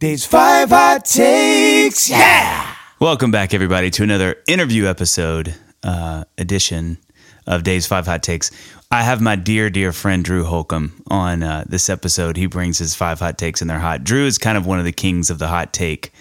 Dave's five hot takes. Yeah. Welcome back, everybody, to another interview episode uh, edition of Dave's Five Hot Takes. I have my dear, dear friend Drew Holcomb on uh, this episode. He brings his five hot takes, and they're hot. Drew is kind of one of the kings of the hot take.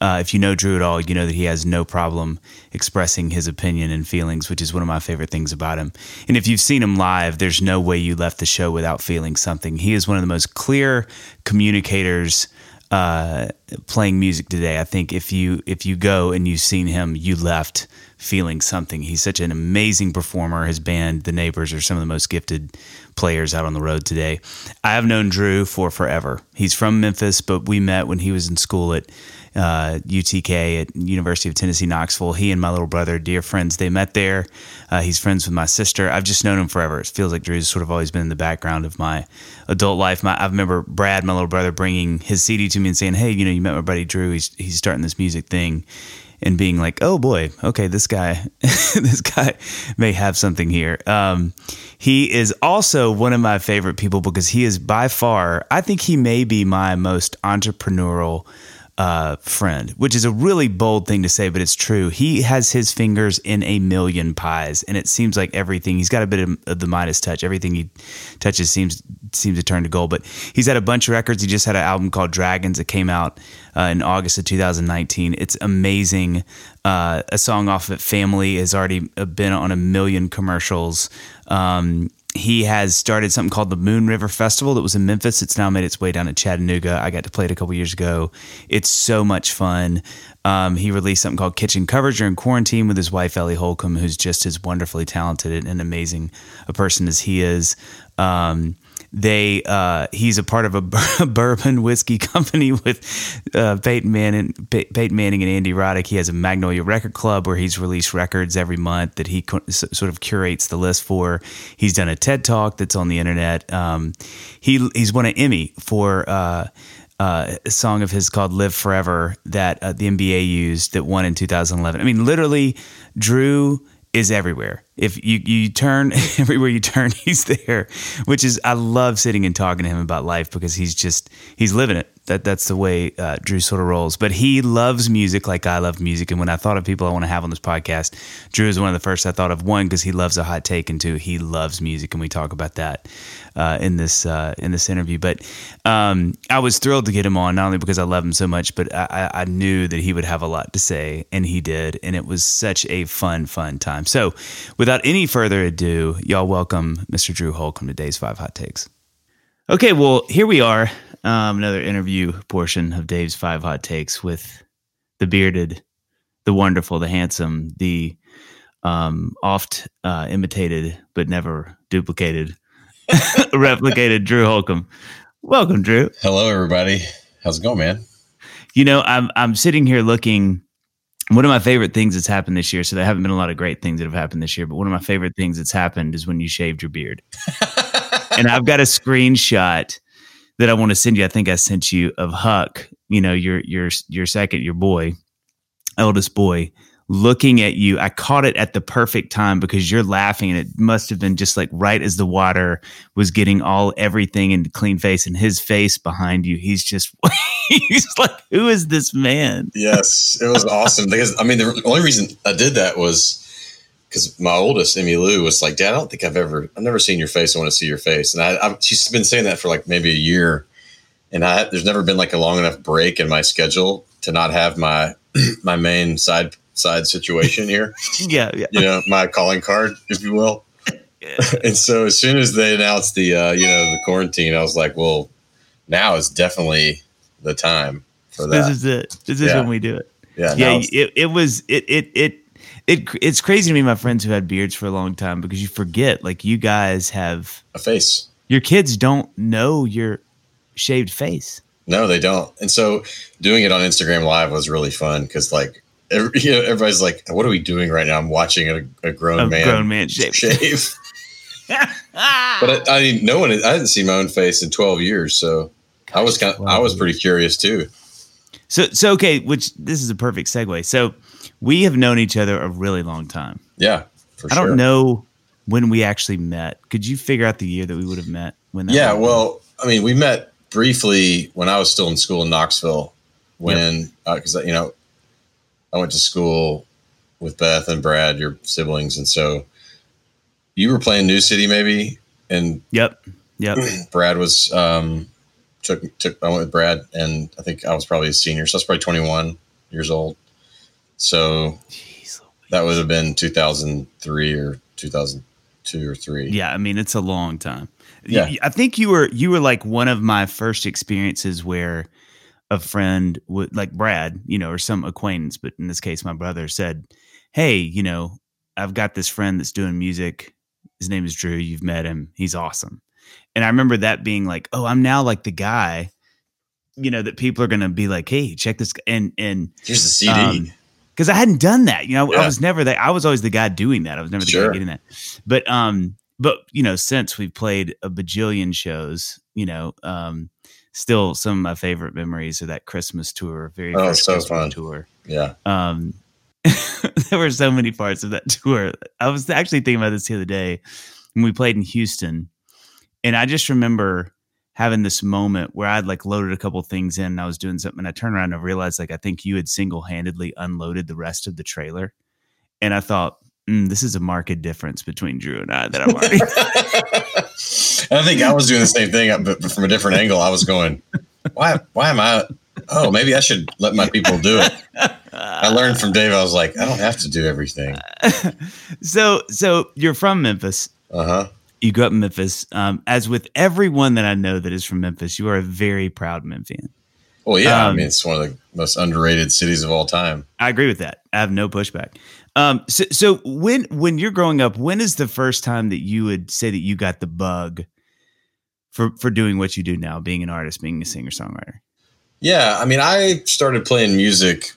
Uh, if you know Drew at all, you know that he has no problem expressing his opinion and feelings, which is one of my favorite things about him. And if you've seen him live, there's no way you left the show without feeling something. He is one of the most clear communicators uh, playing music today. I think if you if you go and you've seen him, you left feeling something. He's such an amazing performer. His band, The Neighbors, are some of the most gifted players out on the road today. I have known Drew for forever. He's from Memphis, but we met when he was in school at uh, UTK at University of Tennessee Knoxville. He and my little brother, dear friends, they met there. Uh, he's friends with my sister. I've just known him forever. It feels like Drew's sort of always been in the background of my adult life. My, I remember Brad, my little brother, bringing his CD to me and saying, "Hey, you know, you met my buddy Drew. He's he's starting this music thing." And being like, oh boy, okay, this guy, this guy may have something here. Um, he is also one of my favorite people because he is by far, I think he may be my most entrepreneurial uh, friend, which is a really bold thing to say, but it's true. He has his fingers in a million pies, and it seems like everything. He's got a bit of, the Midas touch. Everything he touches seems seems to turn to gold. But he's had a bunch of records. He just had an album called Dragons that came out uh, in August of 2019. It's amazing. Uh, a song off of Family, has already been on a million commercials. Um, he has started something called the Moon River Festival that was in Memphis. It's now made its way down to Chattanooga. I got to play it a couple years ago. It's so much fun. Um, he released something called Kitchen Covers during quarantine with his wife Ellie Holcomb, who's just as wonderfully talented and amazing a person as he is. Um, they uh, he's a part of a bourbon whiskey company with uh, Peyton Manning, Peyton Manning and Andy Roddick. He has a Magnolia Record Club where he's released records every month that he co- sort of curates the list for. He's done a TED Talk that's on the internet. Um, he he's won an Emmy for. Uh, uh, a song of his called "Live Forever" that uh, the NBA used that won in 2011. I mean, literally, Drew is everywhere. If you you turn everywhere you turn, he's there. Which is I love sitting and talking to him about life because he's just he's living it. That that's the way uh, Drew sort of rolls. But he loves music like I love music. And when I thought of people I want to have on this podcast, Drew is one of the first I thought of. One because he loves a hot take, and two he loves music, and we talk about that uh, in this uh, in this interview. But um, I was thrilled to get him on, not only because I love him so much, but I, I knew that he would have a lot to say, and he did, and it was such a fun, fun time. So, without any further ado, y'all welcome Mr. Drew Holcomb to Dave's Five Hot Takes. Okay, well, here we are, um, another interview portion of Dave's Five Hot Takes with the bearded, the wonderful, the handsome, the um, oft uh, imitated but never duplicated replicated Drew Holcomb. Welcome, Drew. Hello, everybody. How's it going, man? You know, I'm I'm sitting here looking. One of my favorite things that's happened this year. So there haven't been a lot of great things that have happened this year, but one of my favorite things that's happened is when you shaved your beard. and I've got a screenshot that I want to send you. I think I sent you of Huck. You know, your your your second, your boy, eldest boy, looking at you. I caught it at the perfect time because you're laughing and it must have been just like right as the water was getting all everything into clean face and his face behind you. He's just he's like, who is this man? Yes, it was awesome because I mean the only reason I did that was because my oldest Emmy Lou was like, Dad, I don't think I've ever I've never seen your face. I want to see your face, and I, I she's been saying that for like maybe a year. And I, there's never been like a long enough break in my schedule to not have my my main side side situation here. yeah, yeah. You know, my calling card, if you will. and so as soon as they announced the uh, you know the quarantine, I was like, well, now is definitely the time for that. This is it. This is yeah. when we do it. Yeah, yeah. It, it was it it it it it's crazy to me, my friends who had beards for a long time because you forget like you guys have a face. Your kids don't know your shaved face. No, they don't. And so doing it on Instagram Live was really fun because like every, you know, everybody's like, "What are we doing right now?" I'm watching a, a grown a man, grown man shave. shave. but I, I no one, I didn't see my own face in 12 years, so Gosh, I was kind of, I was pretty curious too. So, so okay, which this is a perfect segue. So, we have known each other a really long time. Yeah, I don't know when we actually met. Could you figure out the year that we would have met? When? yeah, well, I mean, we met briefly when I was still in school in Knoxville, when because you know I went to school with Beth and Brad, your siblings, and so you were playing New City maybe, and Yep. Yep. Brad was um, took took I went with Brad, and I think I was probably a senior, so I was probably twenty one years old. So Jeez. that would have been two thousand three or two thousand two or three. Yeah, I mean it's a long time. Yeah. I think you were you were like one of my first experiences where a friend would like Brad, you know, or some acquaintance, but in this case my brother said, "Hey, you know, I've got this friend that's doing music. His name is Drew. You've met him. He's awesome." And I remember that being like, "Oh, I'm now like the guy you know that people are going to be like, "Hey, check this." And and Here's the CD. um, because I hadn't done that. You know, I was never that. I was always the guy doing that. I was never the Sure. guy getting that. But um, but you know, since we've played a bajillion shows, you know, um, still some of my favorite memories are that Christmas tour, very Oh, first so Christmas fun. tour. yeah. Um, there were so many parts of that tour. I was actually thinking about this the other day when we played in Houston, and I just remember having this moment where I'd like loaded a couple things in and I was doing something and I turned around and I realized like I think you had single handedly unloaded the rest of the trailer. And I thought, mm, this is a marked difference between Drew and I that I'm already. And I think I was doing the same thing, but but from a different angle. I was going, why? Why am I? Oh, maybe I should let my people do it. I learned from Dave. I was like, I don't have to do everything. so, so you're from Memphis. Uh huh. You grew up in Memphis. Um, as with everyone that I know that is from Memphis, you are a very proud Memphian. Well, yeah. I Um, mean, it's one of the most underrated cities of all time. I agree with that. I have no pushback. Um, so, so when when you're growing up, when is the first time that you would say that you got the bug for for doing what you do now, being an artist, being a singer songwriter? Yeah, I mean, I started playing music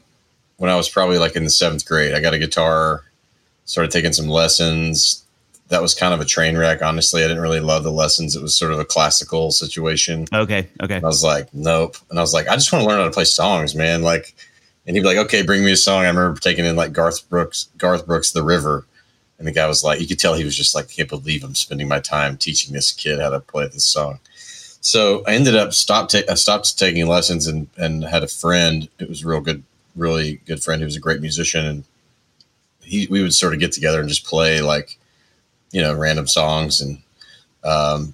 when I was probably like in the seventh grade. I got a guitar, started taking some lessons. That was kind of a train wreck. Honestly, I didn't really love the lessons. It was sort of a classical situation. Okay, okay, And I was like, nope. And I was like, I just want to learn how to play songs, man. Like, and he'd be like, okay, bring me a song. I remember taking in like Garth Brooks, Garth Brooks, The River. And the guy was like, you could tell he was just like, I can't believe I'm spending my time teaching this kid how to play this song. So I ended up stopped. Ta- I stopped taking lessons and and had a friend. It was a real good, really good friend who was a great musician, and he we would sort of get together and just play like, you know, random songs and um,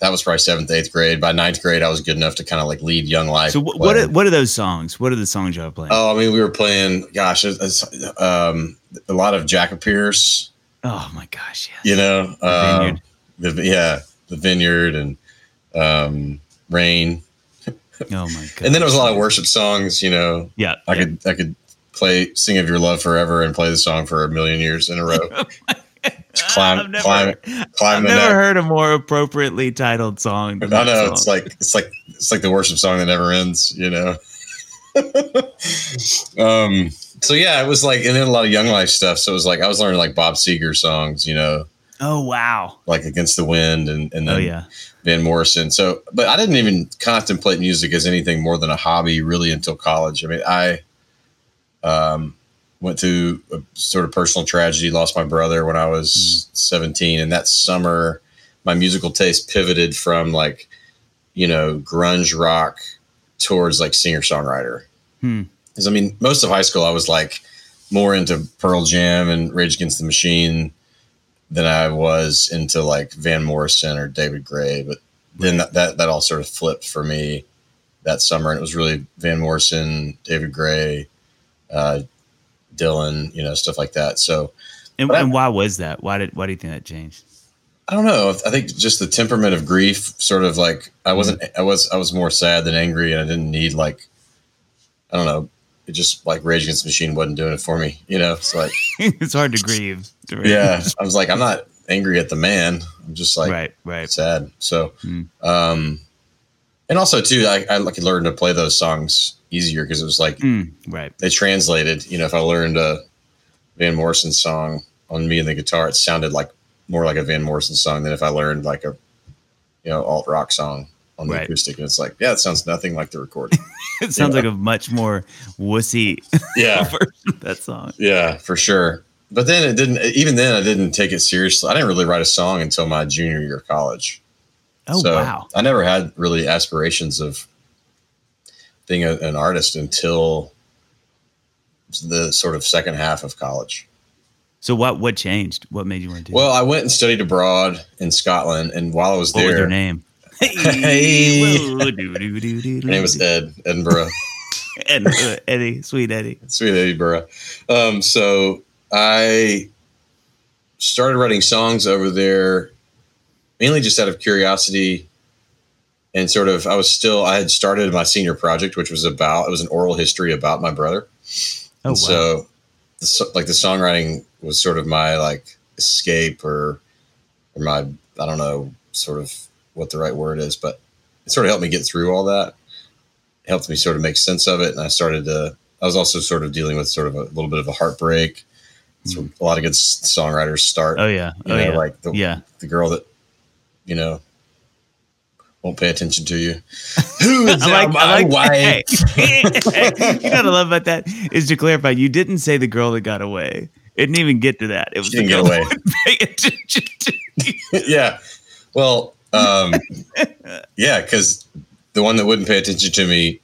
that was probably seventh, eighth grade. By ninth grade, I was good enough to kind of like lead Young Life. So, what what are, what are those songs? What are the songs y'all playing? Oh, I mean, we were playing. Gosh, it's, it's, um, a lot of Jackopierce. oh my gosh, yes. You know, The um, the yeah, the Vineyard and um, Rain, Oh my god. and then it was a lot of worship songs. You know, yeah. I yeah. could I could play "Sing of Your Love Forever" and play the song for a million years in a row. Just climb, I've never, climb, climb I've never neck. heard a more appropriately titled song. I know song. it's like it's like it's like the worship song that never ends, you know. um. So yeah, it was like, and then a lot of Young Life stuff. So it was like I was learning like Bob Seger songs, you know, oh wow. like Against the Wind and and then Oh yeah. Van Morrison. So, but I didn't even contemplate music as anything more than a hobby really until college. I mean, I um went through a sort of personal tragedy, lost my brother when I was 17, and that summer my musical taste pivoted from like you know grunge rock towards like singer songwriter. Hmm. Because I mean, most of high school I was like more into Pearl Jam and Rage Against the Machine than I was into like Van Morrison or David Gray. But then that, that that all sort of flipped for me that summer, and it was really Van Morrison, David Gray, uh, Dylan, you know, stuff like that. So And, I- and why was that? Why did why do you think that changed? I don't know. I think just the temperament of grief, sort of like I wasn't. I was. I was more sad than angry, and I didn't need like. I don't know. It just like Rage Against the Machine wasn't doing it for me. You know, it's like it's hard to grieve. yeah. I was like, I'm not angry at the man. I'm just like right, right. sad. So, Hmm. um, and also too, I, I like learned to play those songs easier because it was like Mm, right. they translated. You know, if I learned a Van Morrison song on me and the guitar, it sounded like more like a Van Morrison song than if I learned like a you know alt rock song on the Right. acoustic. And it's like, yeah, it sounds nothing like the recording. It sounds like a much more wussy yeah, version of that song. yeah, for sure. But then it didn't. Even then, I didn't take it seriously. I didn't really write a song until my junior year of college. Oh So wow. I never had really aspirations of being a, an artist until the sort of second half of college. So what what changed? What made you want to do? Well, I went and studied abroad in Scotland, and while I was what there, was her name? Hey. Whoa, doo, name was Ed Edinburgh. Ed, uh, Eddie, sweet Eddie. Sweet Edinburgh. Um, so I started writing songs over there, mainly just out of curiosity. And sort of, I was still, I had started my senior project, which was about, it was an oral history about my brother. Oh wow. So, like, the songwriting was sort of my, like, escape or, or my, I don't know, sort of what the right word is, but it sort of helped me get through all that. It helped me sort of make sense of it. And I started to, I was also sort of dealing with sort of a little bit of a heartbreak. Where hmm. a lot of good songwriters start. oh yeah. you Oh know, yeah. like the, yeah. the girl that, you know, won't pay attention to you. Who is I like, my I like wife? Hey. you know what I love about that is to clarify, you didn't say the girl that got away. It didn't even get to that. It was She the didn't girl get away. that pay attention to you. yeah. Well, um, yeah, because the one that wouldn't pay attention to me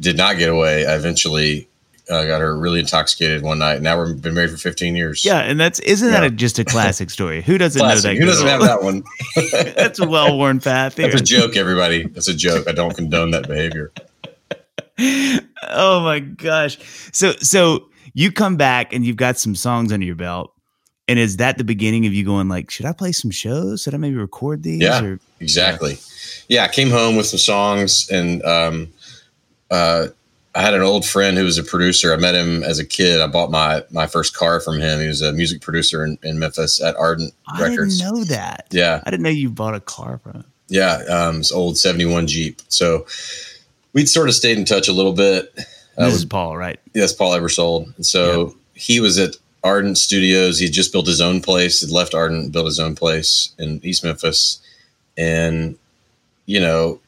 did not get away. I eventually uh, got her really intoxicated one night. Now we've been married for 15 years. Yeah, and that's isn't that a, just a classic story? Who doesn't Classic. know that? Who doesn't have that one? that's a well worn path. That's here. a joke, everybody. That's a joke. I don't condone that behavior. oh my gosh. So so you come back and you've got some songs under your belt. And is that the beginning of you going like, should I play some shows? Should I maybe record these? Yeah. Or, Exactly. Yeah, I came home with some songs, and um, uh, I had an old friend who was a producer. I met him as a kid. I bought my my first car from him. He was a music producer in, in Memphis at Ardent I Records. I didn't know that. Yeah, I didn't know you bought a car from him. yeah, um, this old '71 Jeep. So we'd sort of stayed in touch a little bit. This was is Paul, right? Yes, Paul Ebersold. And so he was at Ardent Studios. He just built his own place. Had left Ardent, built his own place in East Memphis, and you know,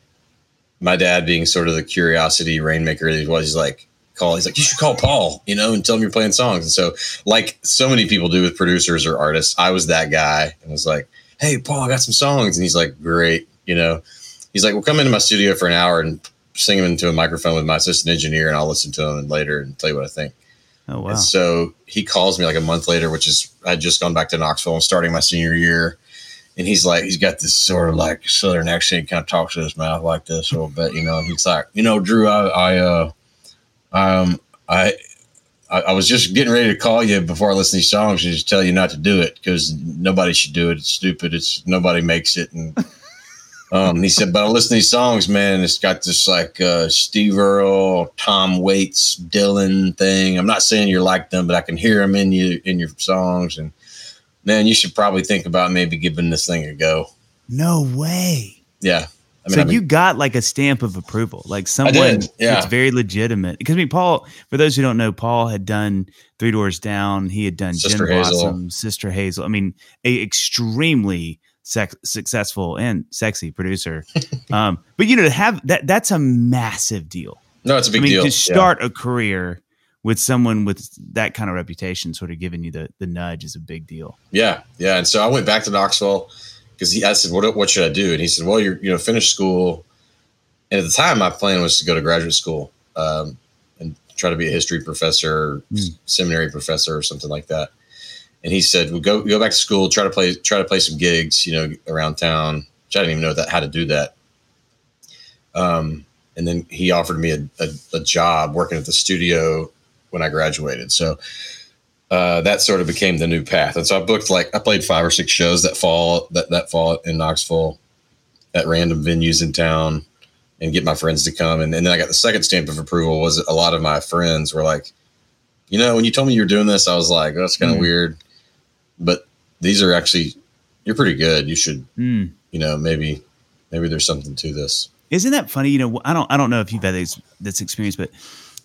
my dad being sort of the curiosity rainmaker that he was, he's like, call. He's like, you should call Paul, you know, and tell him you're playing songs. And so, like so many people do with producers or artists, I was that guy and was like, hey, Paul, I got some songs, and he's like, great, you know. He's like, well, come into my studio for an hour and sing them into a microphone with my assistant engineer, and I'll listen to them later and tell you what I think. Oh wow. And so he calls me like a month later, which is I'd just gone back to Knoxville and starting my senior year. And he's like, he's got this sort of like southern accent, kind of talks with his mouth like this a little bit, you know. He's like, you know, Drew, I, I, uh, um, I, I, I was just getting ready to call you before I listen to these songs and just tell you not to do it because nobody should do it. It's stupid. It's nobody makes it. And um, he said, but I listen to these songs, man. It's got this like uh, Steve Earle, Tom Waits, Dylan thing. I'm not saying you're like them, but I can hear them in you in your songs. And man, you should probably think about maybe giving this thing a go. no way. Yeah. I mean, so I mean, you got like a stamp of approval, like someone did, yeah. it's very legitimate. Because I mean, Paul, for those who don't know, Paul had done Three Doors Down. He had done Sister Gin Hazel. Blossom, Sister Hazel. I mean, a extremely sex- successful and sexy producer. um, but you know, to have that that's a massive deal. no, it's a big I mean, deal. to Yeah. start a career with someone with that kind of reputation, sort of giving you the the nudge, is a big deal. Yeah, yeah. And so I went back to Knoxville because he I said, "What what should I do?" And he said, "Well, you're you know finish school." And at the time, my plan was to go to graduate school um, and try to be a history professor, Hmm. seminary professor, or something like that. And he said, "Well, go go back to school, try to play try to play some gigs, you know, around town." Which I didn't even know that how to do that. Um, and then he offered me a, a, a job working at the studio when I graduated. So uh, that sort of became the new path. And so I booked like I played five or six shows that fall that that fall in Knoxville at random venues in town and get my friends to come. And, and then I got the second stamp of approval was a lot of my friends were like, you know, when you told me you were doing this, I was like, oh, that's kind of Mhm. weird. But these are actually you're pretty good. You should, Hmm. you know, maybe maybe there's something to this. Isn't that funny? You know, I don't I don't know if you've had this this experience, but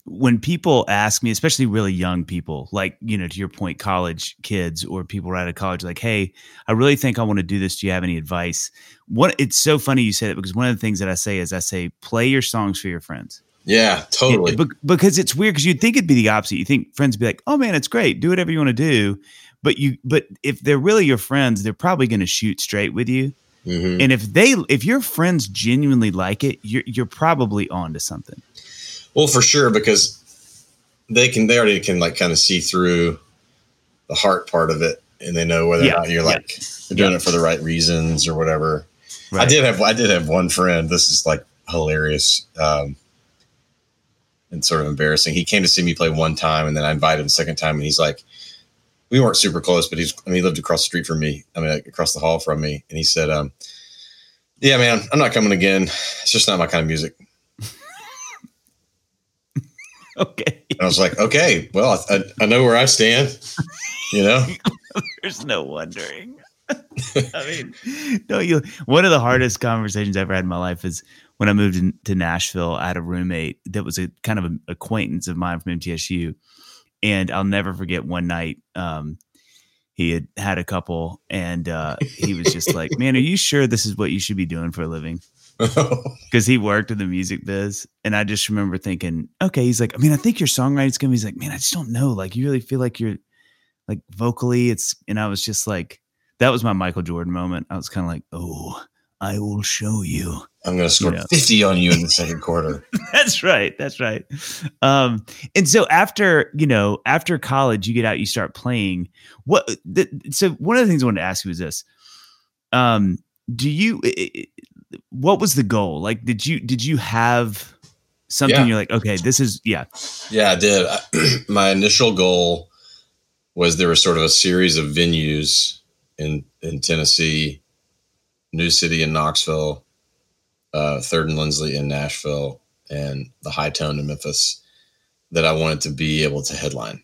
when people ask me, especially really young people, like you know, to your point, college kids or people right out of college, like, "Hey, I really think I want to do this. Do you have any advice?" What it's so funny you say that because one of the things that I say is I say play your songs for your friends. Yeah, totally. It- bec- because it's weird because you'd think it'd be the opposite. You think friends would be like, "Oh man, it's great. Do whatever you want to do." But you, but if they're really your friends, they're probably going to shoot straight with you. Mhm. And if they, if your friends genuinely like it, you're you're probably on to something. Well, for sure, because they can they already can like kind of see through the heart part of it, and they know whether Yeah, or not you're yeah. like you're doing Yeah. it for the right reasons or whatever. I did have I did have one friend. This is like hilarious um, and sort of embarrassing. He came to see me play one time, and then I invited him a second time, and he's like, we weren't super close, but he's I mean he lived across the street from me. I mean like, across the hall from me, and he said, um, "Yeah, man, I'm not coming again. It's just not my kind of music." Okay. And I was like, "Okay, well, I, I know where I stand." You know, There's no wondering. I mean, no, you. One of the hardest conversations I've ever had in my life is when I moved in, to Nashville. I had a roommate that was a kind of an acquaintance of mine from MTSU, and I'll never forget one night. Um, he had had a couple, and uh, he was just like, "Man, are you sure this is what you should be doing for a living?" Because he worked in the music biz, and I just remember thinking, "Okay." He's like, "I mean, I think your songwriting's gonna." be He's like, "Man, I just don't know. Like, you really feel like you're like vocally it's and i was just like that was my michael jordan moment i was kind of like oh i will show you I'm going to score Yeah. 50 on you in the second quarter. that's right that's right um and so after you know after college you get out you start playing what th- so one of the things i wanted to ask you was this um do you what was the goal like did you did you have something Yeah. you're like okay this is yeah Yeah, I did. I, my initial goal was there was sort of a series of venues in in Tennessee, New City in Knoxville, uh, Third and Lindsley in Nashville, and the High Tone in Memphis that I wanted to be able to headline.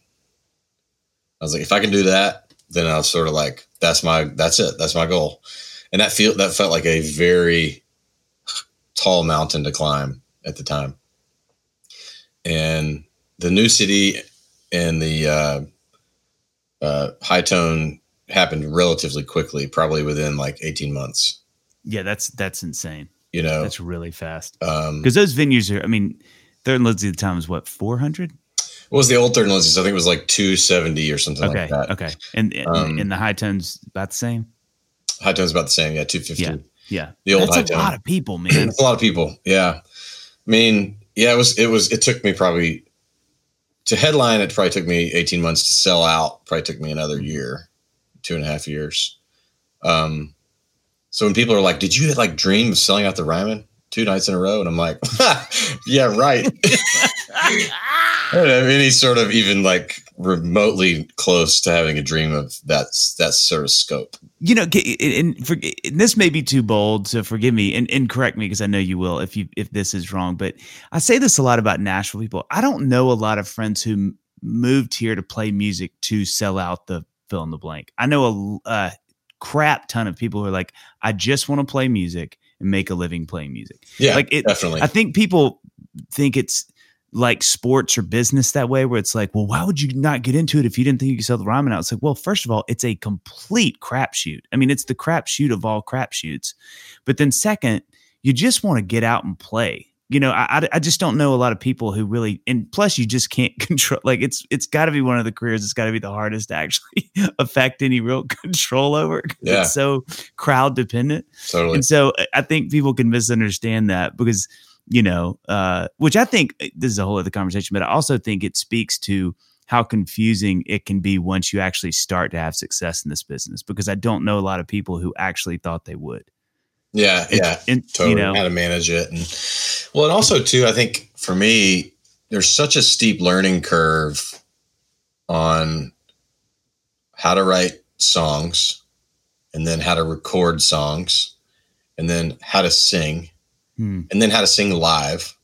I was like, if I can do that, then I was sort of like, that's my that's it, that's my goal, and that feel that felt like a very tall mountain to climb at the time and the new city and the uh, uh, high tone happened relatively quickly, probably within like 18 months. yeah that's that's insane You know, that's really fast um, because those venues are i mean third and Lindsley at the time was what 400 what was the old third and Lindsley's? I think it was like 270 or something okay like that. okay and and, Um, and the high tones about the same High tone's about the same. Yeah, 250. Yeah. yeah The old that's high a tone. lot of people man It's a lot of people. Yeah. I mean, yeah, it was, it was, it took me probably to headline. It probably took me 18 months to sell out. Probably took me another year, two and a half years. Um, so when people are like, did you like dream of selling out the Ryman two nights in a row? And I'm like, yeah, right. I don't have any sort of even like remotely close to having a dream of that, that sort of scope. you know and, for, and this may be too bold so forgive me and, and correct me because i know you will if you if this is wrong but i say this a lot about nashville people i don't know a lot of friends who moved here to play music to sell out the fill in the blank i know a, a crap ton of people who are like i just want to play music and make a living playing music Yeah, like it definitely. I think people think it's like sports or business that way, where it's like, well, why would you not get into it if you didn't think you could sell the Ryman out? It's like, well, first of all, it's a complete crapshoot. I mean, it's the crapshoot of all crapshoots. But then, second, you just want to get out and play. You know, I, I, just don't know a lot of people who really, and plus, you just can't control. Like, it's it's got to be one of the careers. It's got to be the hardest to actually affect any real control over. Yeah. it's so crowd dependent. totally. And so I- I think people can misunderstand that because, you know, uh, which I think this is a whole other conversation, but I also think it speaks to how confusing it can be once you actually start to have success in this business because I don't know a lot of people who actually thought they would. Yeah, It- yeah. and, totally. you know, how to manage it and well and also too i think for me there's such a steep learning curve on how to write songs and then how to record songs and then how to sing hmm, and then how to sing live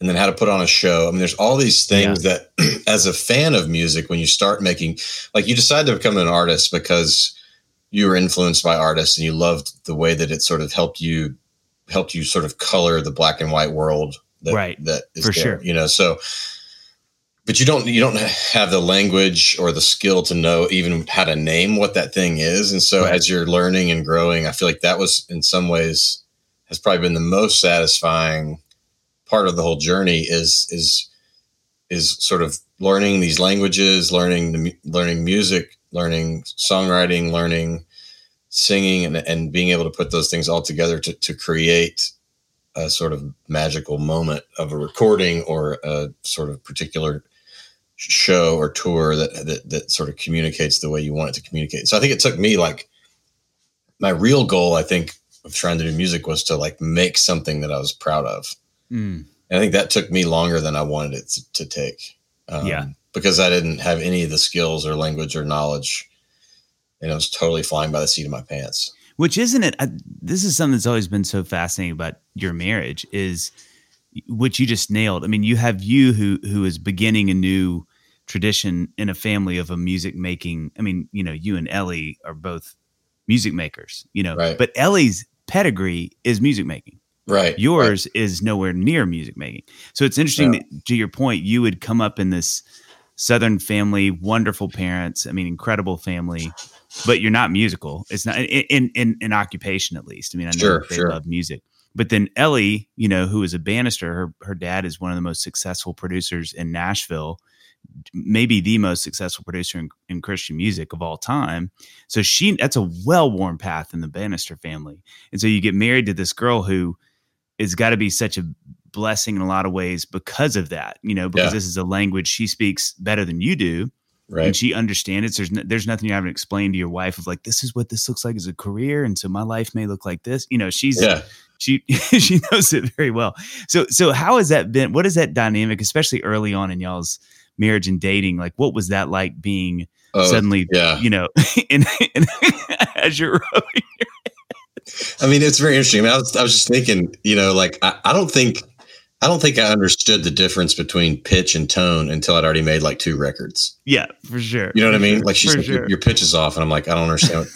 and then how to put on a show. I mean there's all these things that as a fan of music when you start making like you decide to become an artist because you were influenced by artists and you loved the way that it sort of helped you helped you sort of color the black and white world that, Right. that is For there, sure. you know so but you don't you don't have the language or the skill to know even how to name what that thing is and so Right. as you're learning and growing i feel like that was in some ways has probably been the most satisfying part of the whole journey is is is sort of learning these languages learning the, learning music learning songwriting learning singing and, and being able to put those things all together to, to create a sort of magical moment of a recording or a sort of particular show or tour that, that that sort of communicates the way you want it to communicate. So I think it took me like my real goal, I think, of trying to do music was to like make something that I was proud of. Mm. And I think that took me longer than I wanted it to, to take. Um, Yeah. Because I didn't have any of the skills or language or knowledge. And I was totally flying by the seat of my pants. Which isn't it? I, this is something that's always been so fascinating about your marriage is what you just nailed. I mean, you have you who who is beginning a new tradition in a family of a music making. I mean, you know, you and Ellie are both music makers. You know, Right. but Ellie's pedigree is music making. Right. Yours is nowhere near music making. So it's interesting Yeah. that, to your point, you would come up in this Southern family, wonderful parents. I mean, incredible family, but you're not musical. It's not in in, in, occupation at least. I mean, I know Sure, they sure. love music. But then Ellie, you know, who is a Bannister, her her dad is one of the most successful producers in Nashville, maybe the most successful producer in, in Christian music of all time. So she that's a well worn path in the Bannister family. And so you get married to this girl who has got to be such a blessing in a lot of ways because of that, you know, because Yeah. this is a language she speaks better than you do Right. and she understands it. There's no, there's nothing you haven't explained to your wife of like this is what this looks like as a career, and so my life may look like this. You know, she's yeah. she she knows it very well. So so how has that been? What is that dynamic, especially early on in y'all's marriage and dating? Like, what was that like being Oh, suddenly, yeah. you know, in, in as you're? I mean, it's very interesting. I, mean, I, was, I was just thinking, you know, like I, I don't think, I don't think I understood the difference between pitch and tone until I'd already made like two records. Yeah, for sure. You know what I mean? sure, Like she's like, your, sure. your pitch is off, and I'm like, I don't understand. What,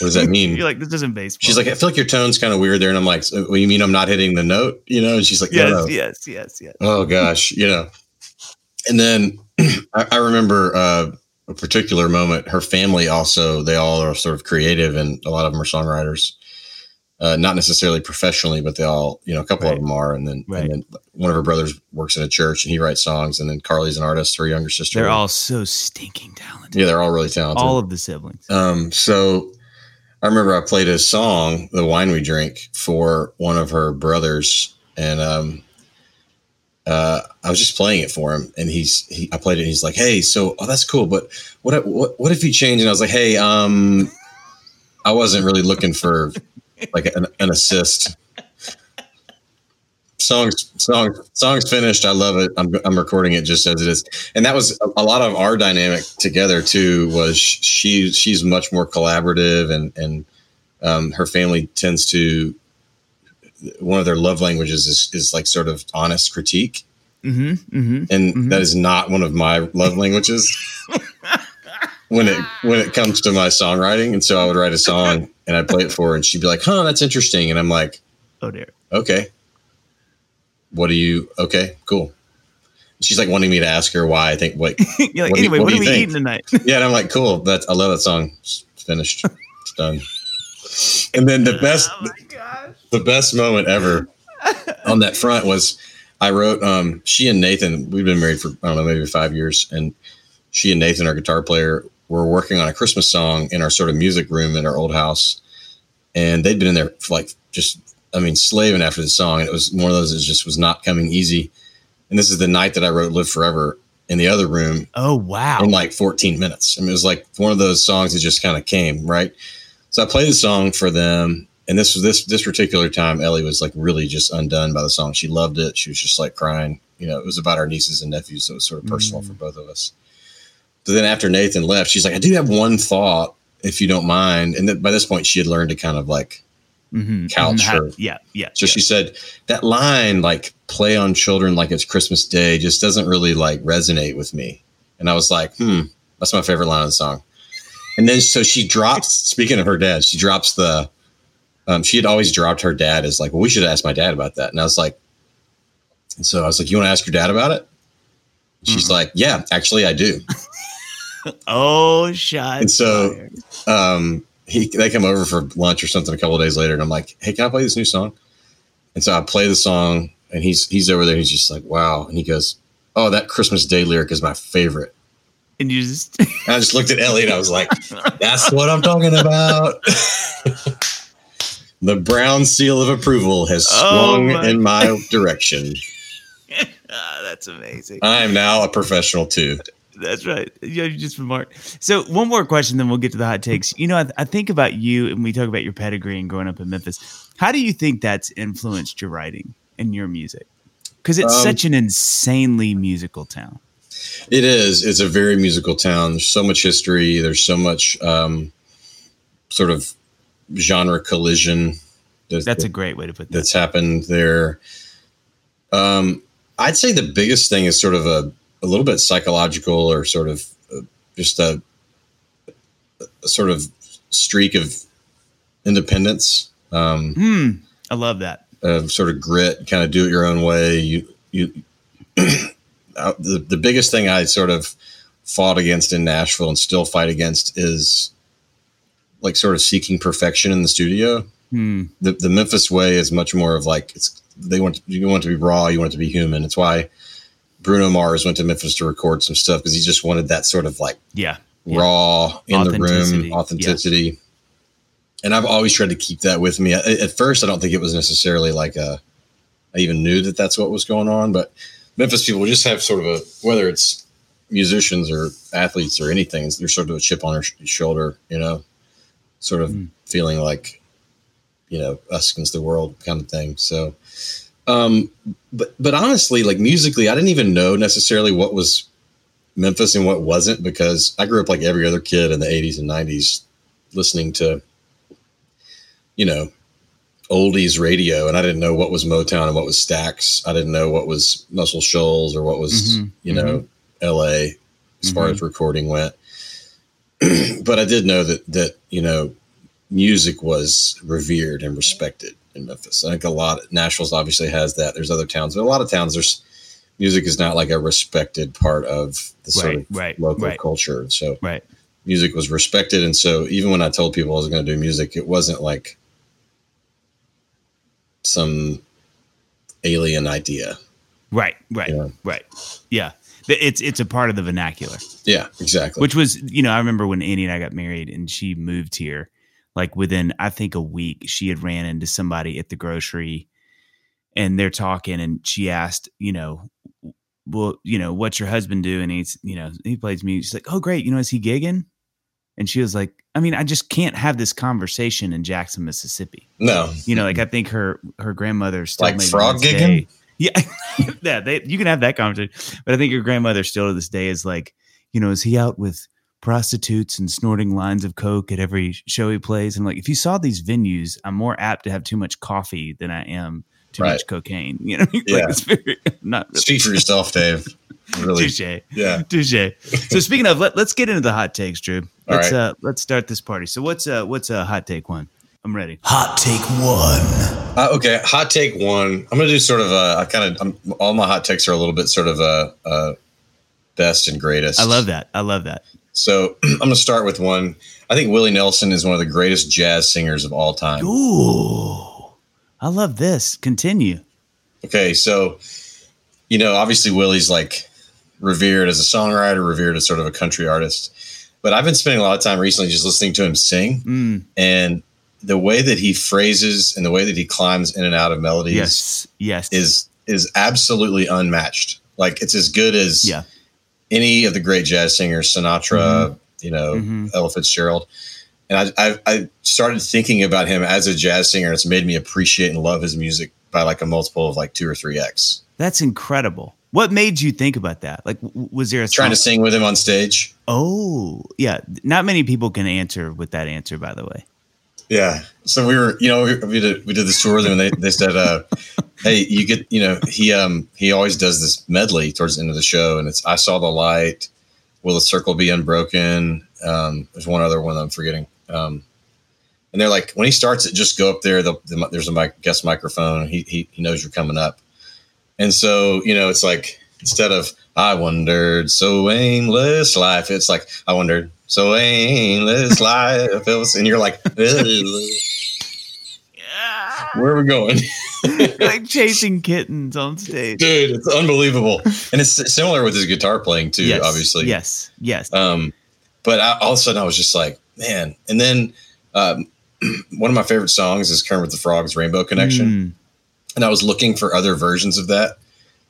what does that mean? You're like this isn't baseball. she's like, I feel like your tone's kind of weird there, and I'm like, so, well, you mean I'm not hitting the note? You know? And she's like, yes, no, no. yes, yes, yes. Oh gosh, you know. And then I, I remember uh, a particular moment. Her family also, they all are sort of creative, and a lot of them are songwriters. Uh, not necessarily professionally, but they all, you know, a couple Right. of them are. And then, Right. and then one of her brothers works in a church, and he writes songs. And then Carly's an artist. Her younger sister. They're all so stinking talented. yeah, they're all really talented. all of the siblings. Um, so I remember I played a song, "The Wine We Drink," for one of her brothers, and um, uh, I was just playing it for him, and he's he, I played it, and he's like, "Hey, so oh, that's cool, but what what what if you change?" And I was like, "Hey, um, I wasn't really looking for like an, an assist." Songs, song, songs finished. I love it. I'm, I'm recording it just as it is, and that was a, lot of our dynamic together too. Was she? She's much more collaborative, and and um, her family tends to. One of their love languages is is like sort of honest critique, Mm-hmm. Mm-hmm. and Mhm. that is not one of my love languages. when it when it comes to my songwriting, and so I would write a song and I'd play it for her, and she'd be like, "Huh, that's interesting," and I'm like, Oh dear. okay. What do you? Okay, cool. She's like wanting me to ask her why I think what. Like, What do anyway, what what, are we think? eating tonight? yeah, and I'm like, cool. That's I love that song. It's finished. It's done. And then the best, Oh my gosh. the best moment ever on that front was I wrote. Um, she and Nathan, we've been married for I don't know maybe five years, and she and Nathan, our guitar player, were working on a Christmas song in our sort of music room in our old house, and they'd been in there for like just I mean slaving after the song, and it was one of those that just was not coming easy. And this is the night that I wrote "Live Forever" in the other room Oh wow. in like 14 minutes. I mean, it was like one of those songs that just kind of came right. So I played the song for them, and this was this this particular time. Ellie was like really just undone by the song. She loved it. She was just like crying. You know, it was about our nieces and nephews, so it was sort of personal Mm. for both of us. But then after Nathan left, she's like, "I do have one thought, if you don't mind." And then by this point, she had learned to kind of like. mm-hmm. couch her. Yeah, yeah. So yeah. she said that line, like "play on children like it's Christmas Day," just doesn't really like resonate with me. And I was like, "Hmm, that's my favorite line of the song." And then so she drops. Speaking of her dad, she drops the. Um, she had always dropped her dad as like, "Well, we should ask my dad about that." And I was like, and so I was like, "You want to ask your dad about it?" She's like, "Yeah, actually, I do." Oh, shots. And so- um, he they come over for lunch or something a couple of days later, and I'm like, "Hey, can I play this new song?" And so I play the song, and he's he's over there. He's just like, "Wow!" And he goes, "Oh, that Christmas Day lyric is my favorite." and you just And I just looked at Ellie, and I was like, "That's what I'm talking about." The Brown seal of approval has Oh swung my in my direction. Ah, that's amazing. I am now a professional too. That's right. Yeah, you're just remarked. So one more question, then we'll get to the hot takes. You know, I, I think about you, and we talk about your pedigree and growing up in Memphis. How do you think that's influenced your writing and your music? Because it's Um, such an insanely musical town. It is. It's a very musical town. There's so much history. There's so much um, sort of genre collision. that- That's a great way to put that. that's happened there. Um, I'd say the biggest thing is sort of a, a little bit psychological or sort of uh, just a, a sort of streak of independence, um, Hmm. I love that. of sort of grit, kind of do it your own way. You, you, uh, the, the biggest thing I sort of fought against in Nashville and still fight against is like sort of seeking perfection in the studio Hmm. the, the Memphis way is much more of like it's they want you want it to be raw, you want it to be human. It's why Bruno Mars went to Memphis to record some stuff because he just wanted that sort of like Yeah. Yeah. raw in the room authenticity. And I've always tried to keep that with me. At, at first, I don't think it was necessarily like a. I even knew that that's what was going on, but Memphis people just have sort of a whether it's musicians or athletes or anything, there's sort of a chip on their sh- shoulder, you know, sort of Mm. feeling like, you know, us against the world kind of thing. So, um, but but honestly, like musically, I didn't even know necessarily what was Memphis and what wasn't because I grew up like every other kid in the 80s and 90s listening to, you know, oldies radio. And I didn't know what was Motown and what was Stax. I didn't know what was Muscle Shoals or what was, Mhm, you know, LA as far Mhm. as recording went. but I did know that, that, you know, music was revered and respected in Memphis. I think a lot, Nashville's obviously has that. There's other towns, but a lot of towns, there's, music is not like a respected part of the sort Right, of right, local right. culture. So Right. music was respected. And so even when I told people I was going to do music, it wasn't like some alien idea. Right. Right. Yeah. Right. Yeah. It's it's a part of the vernacular. Yeah, exactly. which was you know i remember when annie and i got married and she moved here like within i think a week she had ran into somebody at the grocery and they're talking and she asked you know well you know what's your husband do? And he's you know he plays music she's like oh great you know is he gigging? And she was like i mean i just can't have this conversation in jackson mississippi. No, you know like i think her her grandmother still Like frog gigging? day- yeah. Yeah they, you can have that conversation but i think your grandmother still to this day is like you know is he out with prostitutes and snorting lines of coke at every show he plays and like if you saw these venues i'm more apt to have too much coffee than i am too Right. much cocaine you know like Yeah. it's very not really speak for yourself, Dave. Really, touche yeah. touche so speaking of let, let's get into the hot takes drew All let's right. uh let's start this party so what's uh what's a hot take one i'm ready Hot take one. Uh, okay, hot take one. I'm gonna do sort of a. I kind of. All my hot takes are a little bit sort of a, a best and greatest. i love that i love that So I'm gonna start with one. I think Willie Nelson is one of the greatest jazz singers of all time. Ooh, I love this. Continue. Okay, so you know, obviously Willie's like revered as a songwriter, revered as sort of a country artist. But I've been spending a lot of time recently just listening to him sing, Mm, and the way that he phrases and the way that he climbs in and out of melodies yes, yes. is is absolutely unmatched. Like it's as good as yeah, any of the great jazz singers, Sinatra, you know, Mhm. Ella Fitzgerald. And I, I, I started thinking about him as a jazz singer. It's made me appreciate and love his music by like a multiple of like two or three X. that's incredible. What made you think about that? Like, was there a Trying to sing with him on stage. Oh, yeah. Not many people can answer with that answer. By the way. Yeah. So we were, you know, we, did we did this tour with him, and they, they said, uh, "Hey, you get, you know, he um he always does this medley towards the end of the show, and it's I saw the light, will the circle be unbroken? Um, there's one other one I'm forgetting. Um, and they're like, when he starts it, just go up there. The, the, there's a mic, guest microphone. He, he he knows you're coming up, and so you know, it's like instead of I wondered so aimless life, it's like I wondered so aimless life. Was, and you're like, where are we going? like chasing kittens on stage. dude it's unbelievable and it's similar with his guitar playing too yes, obviously Yes. Yes. um but I, all of a sudden i was just like man and then um one of my favorite songs is Kermit the Frog's Rainbow Connection. Mm. And I was looking for other versions of that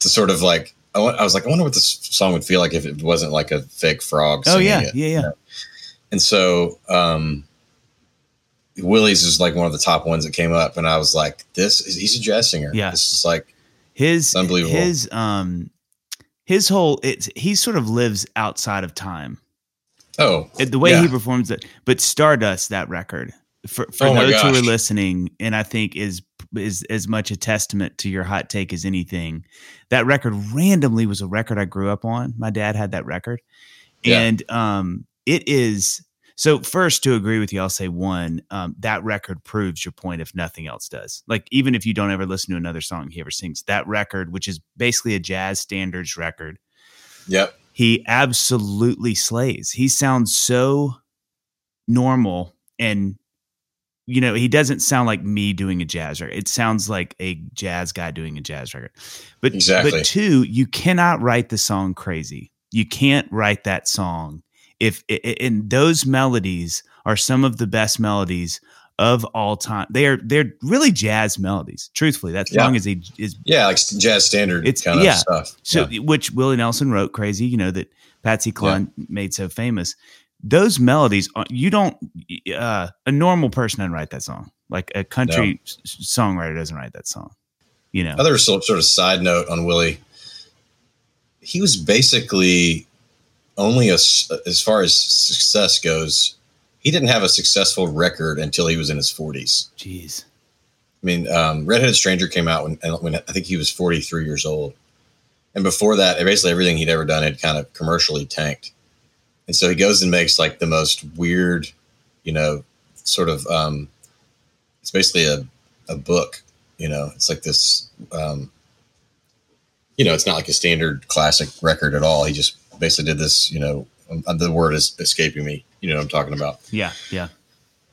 to sort of like, I, I was like, I wonder what this song would feel like if it wasn't like a fake frog. Oh yeah, it. yeah, yeah. And so, um, Willie's is like one of the top ones that came up. And I was like, this is, he's a jazz singer. Yeah. This is like, His Unbelievable. His um, his whole it's he sort of lives outside of time. oh, It- the way yeah. he performs it. But Stardust, that record, for for Oh those who are listening, and I think is is as much a testament to your hot take as anything. That record randomly was a record I grew up on. My dad had that record, Yeah. and um, it is. So first, to agree with you, I'll say one. Um, that record proves your point if nothing else does. Like even if you don't ever listen to another song he ever sings, that record, which is basically a jazz standards record, Yep. he absolutely slays. He sounds so normal and you know, he doesn't sound like me doing a jazz record. It sounds like a jazz guy doing a jazz record. But Exactly. but two, you cannot write the song crazy. You can't write that song if and those melodies are some of the best melodies of all time. They are they're really jazz melodies. Truthfully, that Yeah. song is a is Yeah. Like jazz standard It's- kind of yeah. stuff. so Yeah. which Willie Nelson wrote crazy, you know, that Patsy Cline made so famous. Those melodies, you don't, uh, a normal person doesn't write that song. Like a country s- songwriter doesn't write that song, you know? Other sort of side note on Willie, he was basically only a, as far as success goes, he didn't have a successful record until he was in his 40s. Jeez. I mean, um, Redheaded Stranger came out when, when I think he was 43 years old. And before that, basically everything he'd ever done had kind of commercially tanked. And so he goes and makes like the most weird, you know, sort of, um, it's basically a, a book, you know, it's like this, um, you know, it's not like a standard classic record at all. He just basically did this, you know, um, the word is escaping me. You know what I'm talking about. Yeah. Yeah.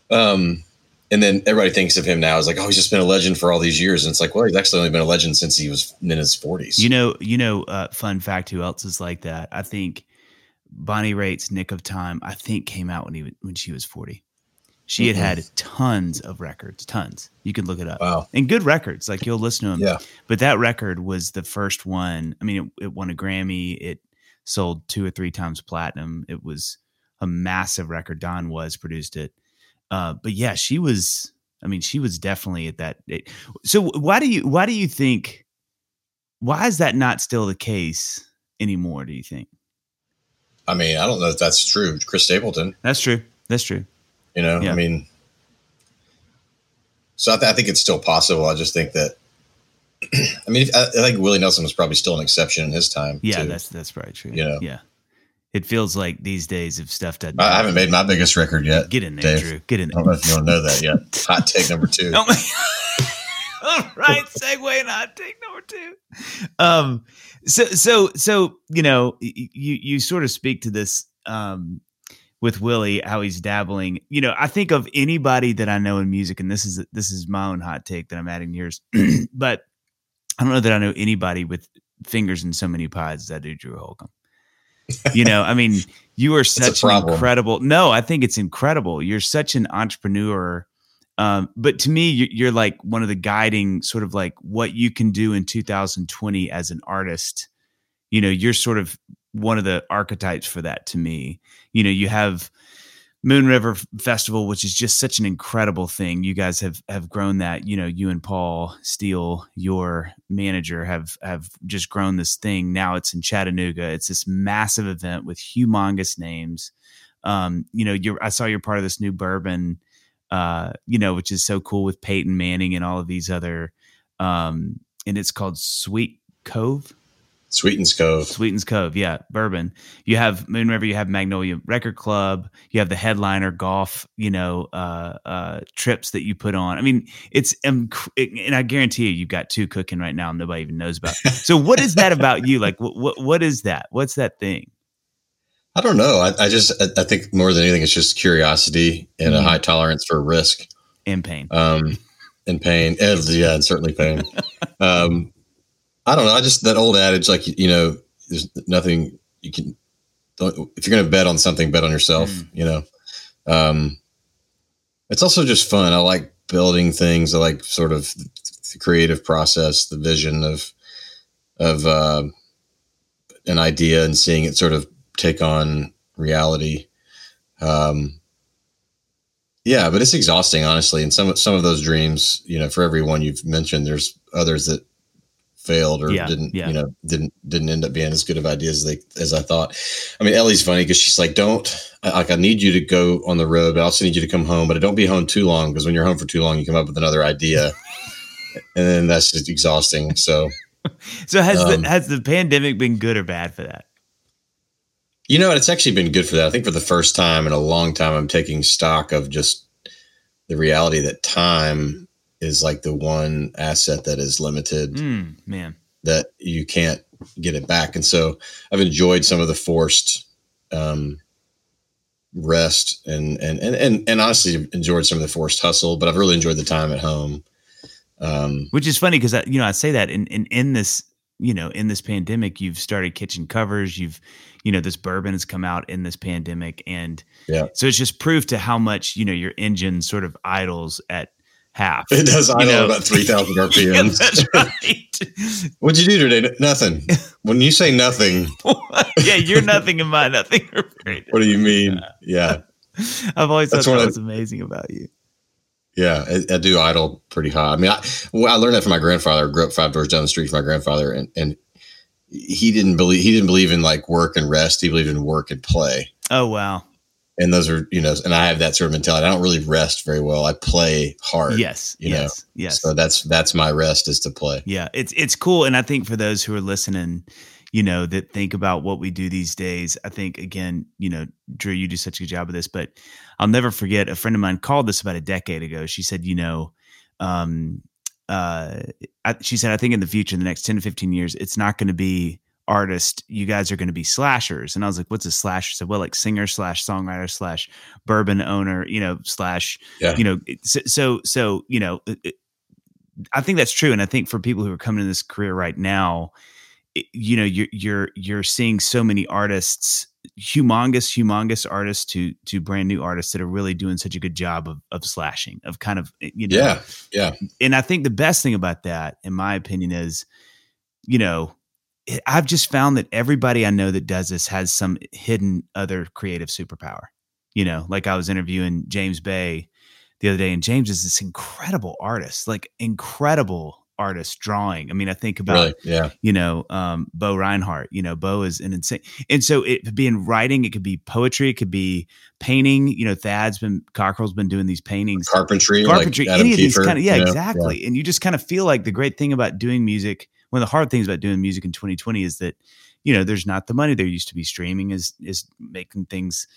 Um, and then everybody thinks of him now as like, oh, he's just been a legend for all these years. And it's like, well, he's actually only been a legend since he was in his 40s. You know, you know, uh, fun fact, who else is like that? I think Bonnie Raitt's Nick of Time, I think came out when he, when she was 40. She had Mhm. had tons of records, tons. You can look it up. wow. and good records. Like you'll listen to them. Yeah. But that record was the first one. I mean, it, it won a Grammy. It sold two or three times platinum. It was a massive record. Don Was produced it. Uh, but yeah, she was. I mean, she was definitely at that. It, so why do you why do you think? Why is that not still the case anymore? Do you think I mean, I don't know if that's true. Chris Stapleton, that's true? That's true. you know, Yeah. I mean, so I, th- I think it's still possible. I just think that, I mean, I, I think Willie Nelson was probably still an exception in his time. Yeah, too. that's that's probably true. You know. yeah. It feels like these days if stuff doesn't. I, haven't made my biggest record yet. Get in there, Dave. Drew. Get in there. I don't know if you to know that yet. Hot take number two. Oh my All right, segue and hot take number two. Um, so so so you know you you sort of speak to this um with Willie how he's dabbling. You know, I think of anybody that I know in music, and this is this is my own hot take that I'm adding to yours, but I don't know that I know anybody with fingers in so many pies as I do Drew Holcomb. You know, I mean, you are such an incredible. No, I think it's incredible. You're such an entrepreneur. Um, but to me, you- you're like one of the guiding sort of like what you can do in 2020 as an artist. You know, you're sort of one of the archetypes for that to me. You know, you have Moon River Festival, which is just such an incredible thing. You guys have have grown that. You know, you and Paul Steele, your manager, have have just grown this thing. Now it's in Chattanooga. It's this massive event with humongous names. Um, you know, you're I saw you're part of this new bourbon, uh, you know, which is so cool with Peyton Manning and all of these other um, and it's called Sweet Cove. Sweetens Cove. Sweetens Cove, yeah, bourbon. You have Moon River, you have Magnolia Record Club, you have the headliner golf, you know, uh, uh, trips that you put on. I mean, it's inc- and I guarantee you, you've got two cooking right now, nobody even knows about. So, what is that about you? Like, what what, what is that? What's that thing? I don't know. I, I just, I, I think more than anything, it's just curiosity and a Mhm. high tolerance for risk. and pain. um, and pain. And, yeah, and certainly pain. um, I don't know. I just that old adage, like you know, there's nothing you can. Don't, if you're going to bet on something, bet on yourself. Mm. You know, um, it's also just fun. I like building things. I like sort of the creative process, the vision of of uh, an idea and seeing it sort of take on reality. Um, yeah, but it's exhausting, honestly. And some some of those dreams, you know, for every one you've mentioned, there's others that failed or Yeah, didn't, yeah. you know, didn't didn't end up being as good of ideas as they as I thought. I mean, Ellie's funny because she's like, "Don't I- like I need you to go on the road, but I also need you to come home, but don't be home too long because when you're home for too long, you come up with another idea, and then that's just exhausting." So, So has Um, the has the pandemic been good or bad for that? you know, what? it's actually been good for that. I think for the first time in a long time, I'm taking stock of just the reality that time is like the one asset that is limited. Mm, man. that you can't get it back. And so I've enjoyed some of the forced um, rest and, and, and, and, and honestly enjoyed some of the forced hustle, but I've really enjoyed the time at home. Um, Which is funny because you know I say that in, in in this you know in this pandemic you've started kitchen covers you've you know this bourbon has come out in this pandemic and Yeah. so it's just proof to how much you know your engine sort of idles at half. it does idle know. about 3000 Yeah, RPMs. that's right. What'd you do today? Nothing. When you say nothing, yeah, you're nothing and my nothing. what do you mean? Yeah. I've always thought That's that one of- was amazing about you. Yeah, I, I do idle pretty high. I mean, I, well, I learned that from my grandfather. I grew up five doors down the street from my grandfather, and and he didn't believe he didn't believe in like work and rest. He believed in work and play. Oh wow. And those are you know, and I have that sort of mentality. I don't really rest very well. I play hard. Yes. you know, Yes. Yes. So that's that's my rest is to play. Yeah, it's it's cool, and I think for those who are listening, you know, that think about what we do these days, I think again, you know, Drew, you do such a good job of this, but I'll never forget. A friend of mine called this about a decade ago. She said, you know, um, uh, I, she said, I think in the future, in the next ten to fifteen years, it's not going to be artist. You guys are going to be slashers, and I was like, what's a slasher? She said, well, like singer slash songwriter slash bourbon owner, you know, slash Yeah. you know, so so, so you know. it- it- I think that's true, and I think for people who are coming in this career right now, it- you know, you're you're you're seeing so many artists, humongous, humongous artists to to brand new artists that are really doing such a good job of of slashing, of kind of eh, you know, Yeah, yeah, and I think the best thing about that, in my opinion, is, you know, I've just found that everybody I know that does this has some hidden other creative superpower. You know, like I was interviewing James Bay the other day, and James is this incredible artist, like incredible artist drawing. I mean, I think about really, yeah, you know, um, Bo Rinehart. You know, Bo is an insane, and so it could be in writing, it could be poetry, it could be painting. You know, Thad's been Cockrell's been doing these paintings carpentry, carpentry, like any of these kind of yeah, you know? exactly. And you just kind of feel like the great thing about doing music, one of the hard things about doing music in 2020 is that you know there's not the money there used to be. Streaming is is making things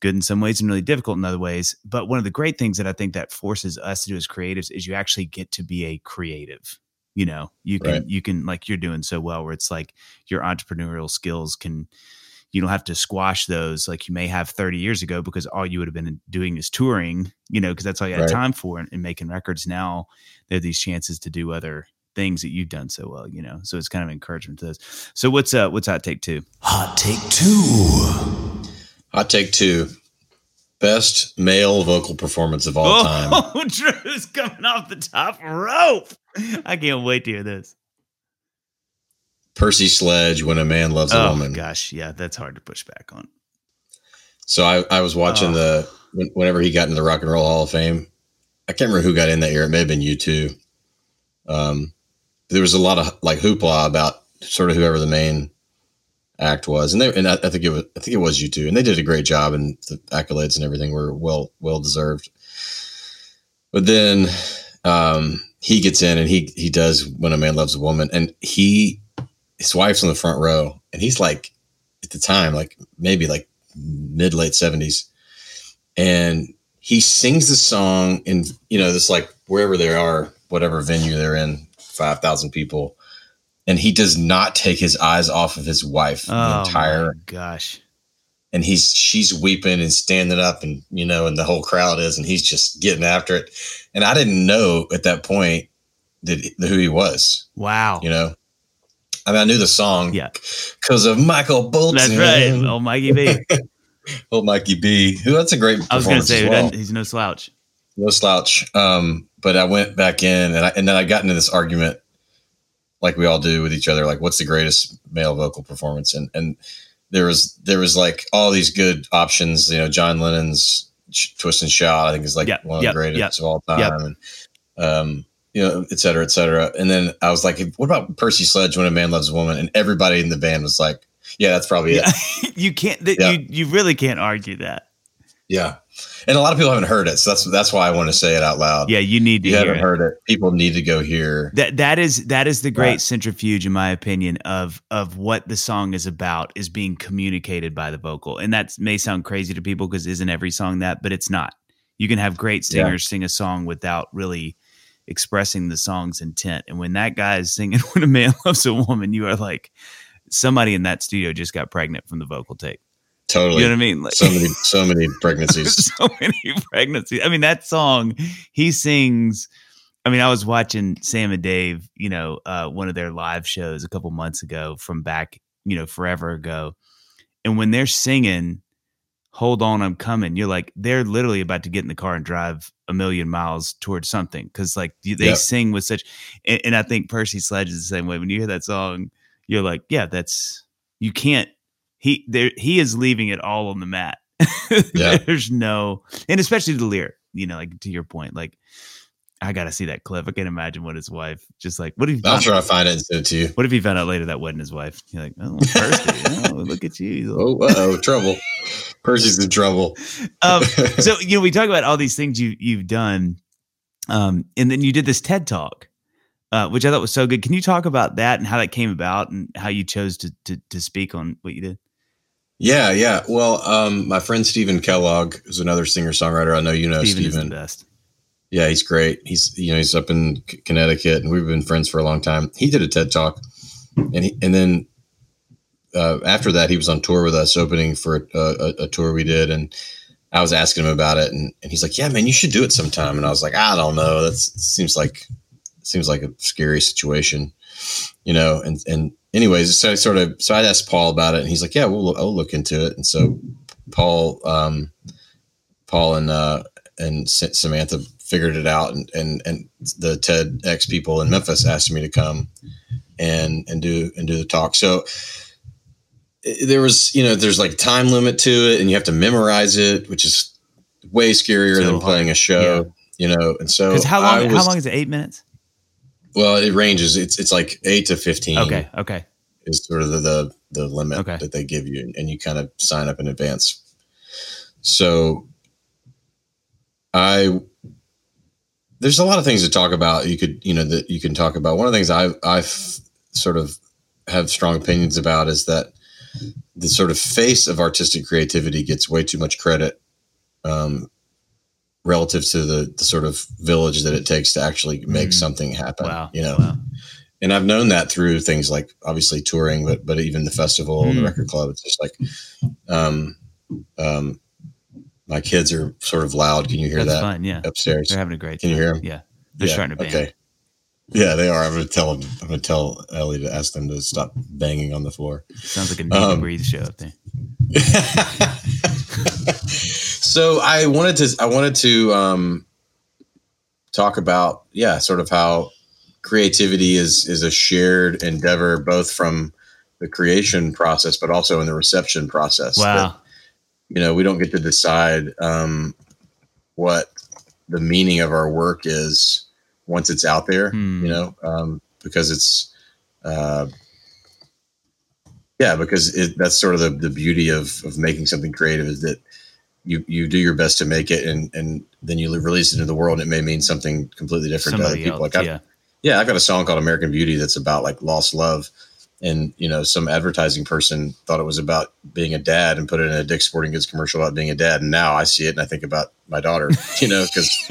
good in some ways and really difficult in other ways. But one of the great things that I think that forces us to do as creatives is you actually get to be a creative. You know, you can Right. you can like you're doing so well where it's like your entrepreneurial skills can you don't have to squash those like you may have 30 years ago because all you would have been doing is touring, you know, because that's all you had Right. time for and, and making records. Now there are these chances to do other things that you've done so well, you know. So it's kind of encouragement to those. So what's uh what's hot take two? Hot take two. Hot take two. Best male vocal performance of all time. Oh, Drew's coming off the top rope. I can't wait to hear this. Percy Sledge, When a Man Loves a Oh Woman. gosh, yeah, that's hard to push back on. So I, I was watching Oh. the whenever he got into the Rock and Roll Hall of Fame. I can't remember who got in that year. It may have been U2. Um, there was a lot of like hoopla about sort of whoever the main act was, and they and I, I think it was I think it was U2, and they did a great job, and the accolades and everything were well well deserved. But then um, he gets in and he he does when a man loves a woman, and he his wife's on the front row, and he's like at the time like maybe like mid late seventies, and he sings the song in you know this like wherever they are, whatever venue they're in, five thousand people, and he does not take his eyes off of his wife the Oh entire my gosh. and he's she's weeping and standing up and you know and the whole crowd is and he's just getting after it and i didn't know at that point that who he was Wow. you know i mean i knew the song Yeah. because of michael bolton That's right. Oh Mikey B. oh mikey b who that's a great I was gonna say well. he's no slouch. No slouch. Um, but I went back in and I, and then I got into this argument like we all do with each other, like what's the greatest male vocal performance? And, and there was, there was like all these good options, you know, John Lennon's twist and shout, I think is like Yep, one of yep, the greatest yep, of all time. And, um, you know, et cetera, et cetera. And then I was like, what about Percy Sledge when a man loves a woman? And everybody in the band was like, yeah, that's probably it. you can't. Th- Yeah. You you really can't argue that. Yeah. And a lot of people haven't heard it. So that's, that's why I want to say it out loud. Yeah, you need to you hear haven't it. heard it. People need to go hear. That that is that is the great Right. centrifuge, in my opinion, of of what the song is about is being communicated by the vocal, and that may sound crazy to people because isn't every song that, but it's not. You can have great Yeah. singers sing a song without really expressing the song's intent, and when that guy is singing "When a Man Loves a Woman," you are like somebody in that studio just got pregnant from the vocal take. Totally. You know what I mean? Like so many, so many pregnancies. so many pregnancies. I mean, that song he sings. I mean, I was watching Sam and Dave, you know, uh, one of their live shows a couple months ago from back, you know, forever ago. And when they're singing, Hold On, I'm Coming, you're like, they're literally about to get in the car and drive a million miles towards something. Cause like they Yep. sing with such, and, and I think Percy Sledge is the same way. When you hear that song, you're like, yeah, that's, you can't, he, there, he is leaving it all on the mat. Yeah. There's no, and especially the lyric, you know, like to your point, like I gotta see that clip. I can't imagine what his wife just like. What if I'll found, try to find it and send it to you. what if you found out later that wasn't his wife? You're like, oh, Percy, oh, look at you. Oh, uh oh, trouble. Percy's in trouble. Um, so you know, we talk about all these things you you've done, um, and then you did this TED talk, uh, which I thought was so good. Can you talk about that and how that came about and how you chose to to, to speak on what you did? Yeah, yeah. Well, um, my friend Stephen Kellogg, who's another singer songwriter. I know you know the Stephen. best. Yeah, he's great. He's you know he's up in C- Connecticut, and we've been friends for a long time. He did a TED talk, and he, and then uh, after that, he was on tour with us, opening for a, a, a tour we did, and I was asking him about it, and, and he's like, "Yeah, man, you should do it sometime." And I was like, "I don't know. That seems like seems like a scary situation, you know." And and anyways, so I sort of so I asked Paul about it, and he's like, "Yeah, we'll I'll look into it." And so Paul, um, Paul and uh, and Samantha figured it out, and and and the TEDx people in Memphis asked me to come and and do and do the talk. So there was you know there's like time limit to it, and you have to memorize it, which is way scarier So than playing a show. You know, and so how long? was- how long is it? Eight minutes. Well, it ranges. It's it's like eight to fifteen. Okay. Okay. is sort of the the, the limit Okay. that they give you, and, you kind of sign up in advance. So, I there's a lot of things to talk about. You could you know that you can talk about. One of the things I I sort of have strong opinions about is that the sort of face of artistic creativity gets way too much credit. Um, relative to the, the sort of village that it takes to actually make Mm. something happen Wow. you know Wow. and I've known that through things like obviously touring, but but even the festival, the Mm. record club. It's just like, um, um, my kids are sort of loud. Can you hear That's that. Yeah. upstairs? They're having a great Can you hear them? Yeah. They're Yeah, starting to band. Okay. Yeah, they are. I'm going to tell them. I'm to tell Ellie to ask them to stop banging on the floor. Sounds like a need Um, to breathe show up there. so I wanted to I wanted to um, talk about yeah, sort of how creativity is is a shared endeavor, both from the creation process, but also in the reception process. That, Wow. you know, we don't get to decide um, what the meaning of our work is once it's out there. Hmm. You know, um, because it's. Uh, yeah, because it, that's sort of the, the beauty of, of making something creative is that you, you do your best to make it and, and then you release it into the world and it may mean something completely different to other people. else. Like I, yeah. yeah, I've got a song called American Beauty that's about like lost love. And, you know, some advertising person thought it was about being a dad and put it in a Dick's Sporting Goods commercial about being a dad. And now I see it and I think about my daughter, you know, because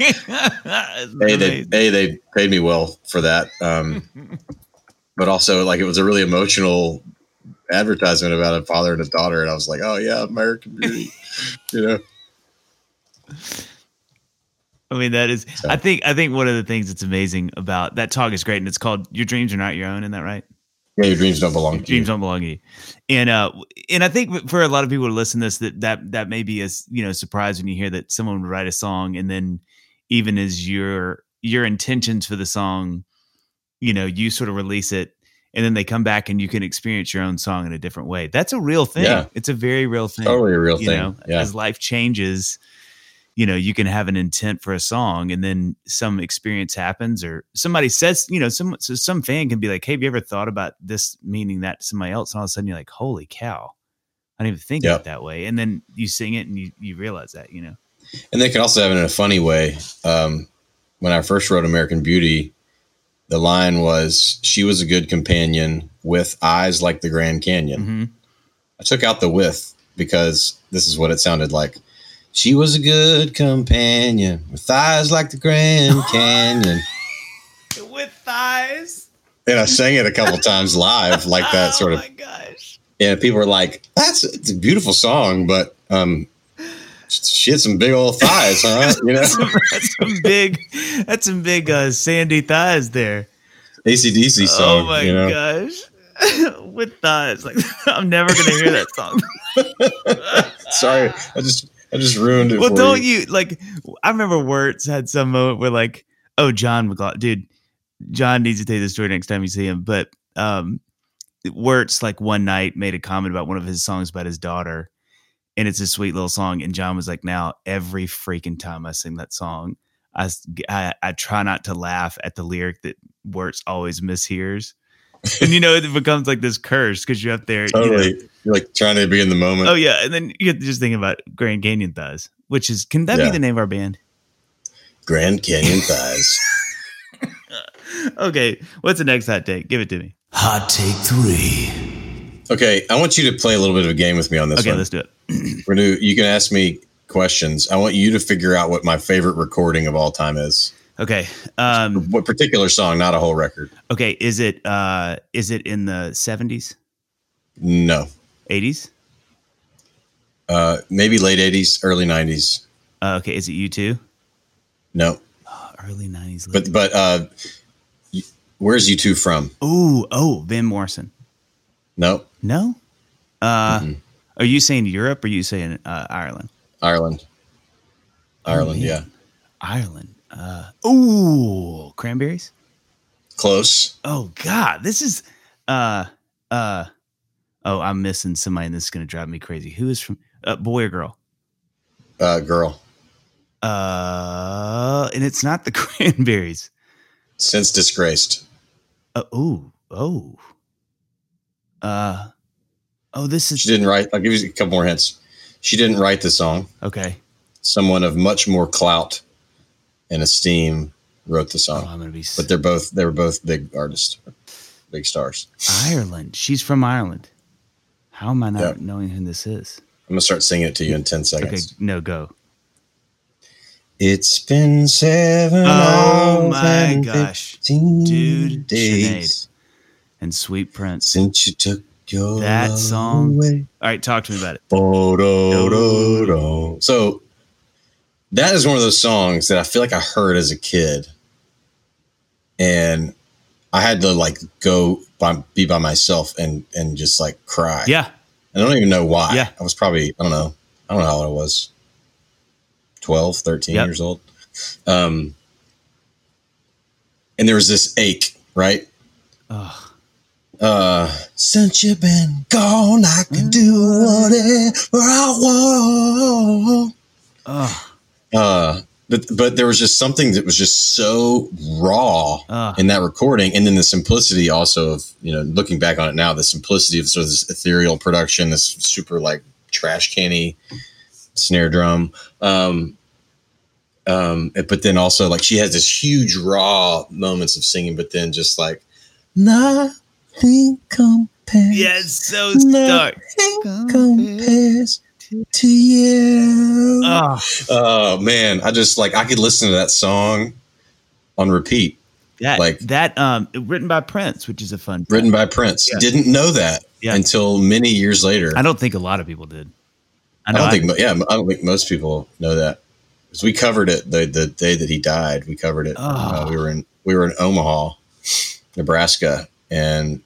A, they, A, they paid me well for that. Um, but also like it was a really emotional advertisement about a father and a daughter. And I was like, oh yeah, American Beauty, you know? I mean, that is. So- I think. I think one of the things that's amazing about that talk is great, and it's called "Your Dreams Are Not Your Own." Isn't that right? Yeah, your dreams don't belong Your to you. dreams don't belong to you. And uh, and I think for a lot of people to listen to this, that that that may be a you know surprise when you hear that someone would write a song and then even as your your intentions for the song, you know, you sort of release it and then they come back and you can experience your own song in a different way. That's a real thing. Yeah. It's a very real thing. Totally a real you thing. know, yeah. as life changes, you know, you can have an intent for a song and then some experience happens or somebody says, you know, some so some fan can be like, Hey, have you ever thought about this meaning that to somebody else? And all of a sudden you're like, Holy cow. I didn't even think of it that way. And then you sing it and you, you realize that, you know. And they can also have it in a funny way. Um, when I first wrote American Beauty, the line was, She was a good companion with eyes like the Grand Canyon. hmm I took out the with because this is what it sounded like. She was a good companion with eyes like the Grand Canyon. With thighs. And I sang it a couple times live, like that sort of. Oh my gosh. And people were like, "That's it's a beautiful song, but um, she had some big old thighs, huh?" You know, that's some big that's some big uh, sandy thighs there. ACDC song. oh my you know? gosh. With thighs. Like I'm never gonna hear that song. Sorry, I just I just ruined it. well, don't you like I remember Wirtz had some moment where like, oh Jon McLaughlin dude, Jon needs to tell you the story next time you see him. But um Wirtz like one night made a comment about one of his songs about his daughter. And it's a sweet little song. And Jon was like, now every freaking time I sing that song, I I try not to laugh at the lyric that Wirtz always mishears. and you know, it becomes like this curse because you're up there. you know, Totally, you're like trying to be in the moment. Oh yeah, and then you get to just think about Grand Canyon Thighs, which is can that Yeah. be the name of our band? Grand Canyon thighs. Okay, what's the next hot take? Give it to me. Hot take three. Okay, I want you to play a little bit of a game with me on this Okay, one. let's do it. We're gonna, you can ask me questions. I want you to figure out what my favorite recording of all time is. Okay, um, What particular song, not a whole record. okay, is it uh, is it in the seventies, No, eighties? uh, maybe late '80s, early '90s. Uh, okay, is it U2? No, Early nineties. but but uh, where's U2 from? ooh, oh, Van Morrison. No, No. Uh, Mhm. are you saying Europe? or Are you saying uh, Ireland? Ireland. Ireland, man. yeah, Ireland. Uh, ooh, cranberries. close. Oh God, this is uh uh oh, I'm missing somebody and this is gonna drive me crazy. Who is from uh, boy or girl? Uh, girl, Uh and it's not the cranberries. since disgraced. Uh, oh, oh. Uh oh, this is She didn't write. I'll give you a couple more hints. She didn't write the song. okay. Someone of much more clout and esteem wrote the Oh, song. I'm gonna be But they're both they were both big artists, big stars. Ireland. She's from Ireland. How am I not Yeah. knowing who this is? I'm gonna start singing it to you in ten Okay, seconds. no go. It's been seven Oh my gosh. 15 Dude, days And Sweet Prince. since you took your That song. away. All right, talk to me about it. Bo-do-do-do. So that is one of those songs that I feel like I heard as a kid, and I had to like go by, be by myself and and just like cry. Yeah. I don't even know why. Yeah. I was probably I don't know I don't know how old I was 12, 13 Yep. years old. Um, and there was this ache, right? Oh, Uh, since you've been gone, I can do whatever I want. Uh, but but there was just something that was just so raw oh. in that recording, and then the simplicity also of you know looking back on it now, the simplicity of sort of this ethereal production, this super like trash canny snare drum. Um, um, but then also like she has this huge raw moments of singing, but then just like nothing compares. Yeah, it's so No. stark. Nothing compares to you. Oh, Oh man, I just like I could listen to that song on repeat, that Like- that um written by Prince, which is a fun. written by Prince. Yeah. Didn't know that Yeah. until many years later. I don't think a lot of people did. I don't think, yeah, I don't think most people know that because we covered it the the day that he died. We covered it. Oh. Uh, we were in we were in Omaha, Nebraska, and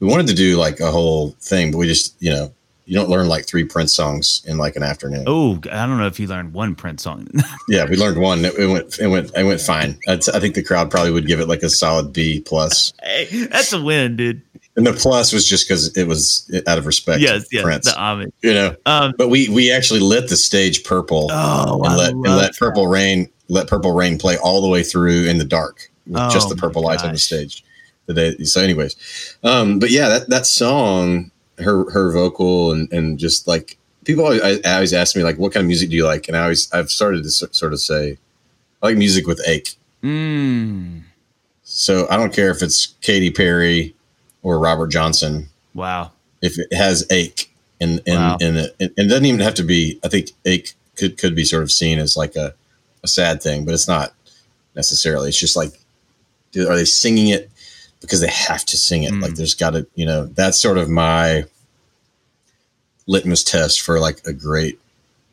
we wanted to do like a whole thing, but we just you know you don't learn like three Prince songs in like an afternoon. Oh, I don't know if you learned one Prince song. Yeah, we learned one. It, it went it went it went fine. I think the crowd probably would give it like a solid B plus, hey, that's a win, dude. and the plus was just because it was out of respect. Yes, yes, Prince. the homage. you know. Um, But we we actually lit the stage purple oh, and let and let Purple Rain let Purple Rain play all the way through in the dark with Oh just the purple lights on the stage. The day, so, anyways, um, but yeah, that that song, her her vocal and and just like people always, I, I always ask me like, what kind of music do you like? And I always I've started to s- sort of say, I like music with ache. Mm, So I don't care if it's Katy Perry or Robert Johnson. wow. If it has ache in in Wow. in it, it, it doesn't even have to be. I think ache could could be sort of seen as like a a sad thing, but it's not necessarily. It's just like, are they singing it because they have to sing it? Mm. Like there's got to, you know, that's sort of my litmus test for like a great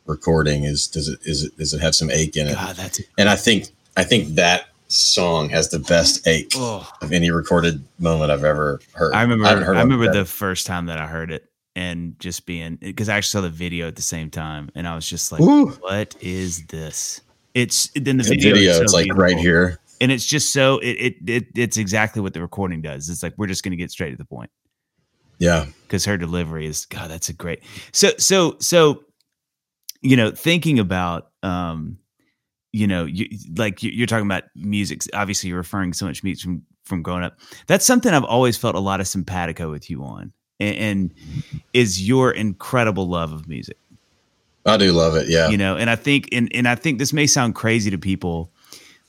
recording is does it is it does it have some ache in it? God, that's And I think I think that song has the best ache oh. of any recorded moment I've ever heard. I remember. I, one remember the first time that I heard it, and just being because I actually saw the video at the same time, and I was just like, Ooh. "What is this?" It's then the The video. video, is so it's like right here. And it's just so it, it it it's exactly what the recording does. It's like we're just going to get straight to the point Yeah. because her delivery is God. That's a great. So so so, you know, thinking about um, you know, you like you- you're talking about music. Obviously, you're referring so much music from from growing up. That's something I've always felt a lot of simpatico with you on, and, and is your incredible love of music I do love it. Yeah. you know and i think and, and i think this may sound crazy to people